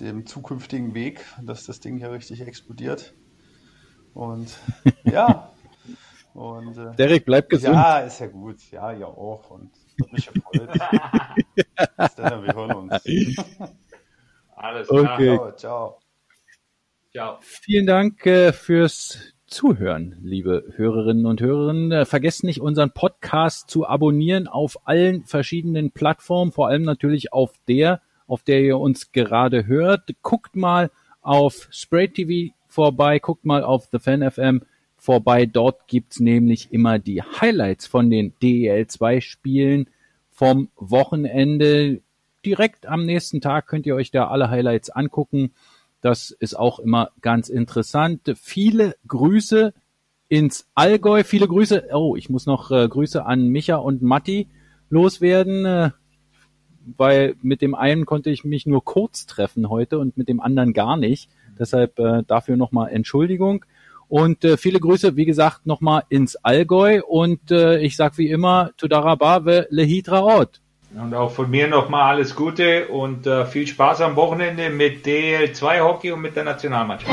dem zukünftigen Weg, dass das Ding hier richtig explodiert. Und ja. Und äh, Derek, bleib gesund. ja, ist ja gut. Ja, ihr auch. Und hat mich gefreut. Bis dann, wir hören uns. Alles klar. Okay. Ciao, ciao. Ciao. Vielen Dank äh, fürs Zuhören, liebe Hörerinnen und Hörerinnen. Äh, vergesst nicht, unseren Podcast zu abonnieren auf allen verschiedenen Plattformen, vor allem natürlich auf der, auf der ihr uns gerade hört. Guckt mal auf Spray TV vorbei, guckt mal auf The Fan FM vorbei. Dort gibt's nämlich immer die Highlights von den DEL 2 Spielen vom Wochenende. Direkt am nächsten Tag könnt ihr euch da alle Highlights angucken. Das ist auch immer ganz interessant. Viele Grüße ins Allgäu. Viele Grüße. Oh, ich muss noch äh, Grüße an Micha und Matti loswerden, äh, weil mit dem einen konnte ich mich nur kurz treffen heute und mit dem anderen gar nicht. Deshalb äh, dafür nochmal Entschuldigung. Und äh, viele Grüße, wie gesagt, nochmal ins Allgäu. Und äh, ich sag wie immer, Tudarabave Lehitra Ort. Und auch von mir nochmal alles Gute und äh, viel Spaß am Wochenende mit DL2 Hockey und mit der Nationalmannschaft.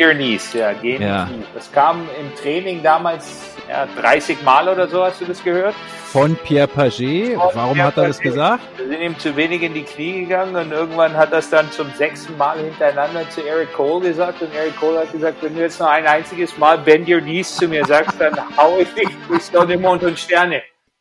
Your knees, ja, gehen Ja. Knie. Das kam im Training damals ja, 30 Mal oder so, hast du das gehört? Von Pierre Paget. Von Warum Pierre hat er das Paget. gesagt? Wir sind ihm zu wenig in die Knie gegangen und irgendwann hat er es dann zum sechsten Mal hintereinander zu Eric Cole gesagt und Eric Cole hat gesagt, wenn du jetzt noch ein einziges Mal Bend Your Knees zu mir sagst, dann hau ich dich durch Sonne, Mond und Sterne.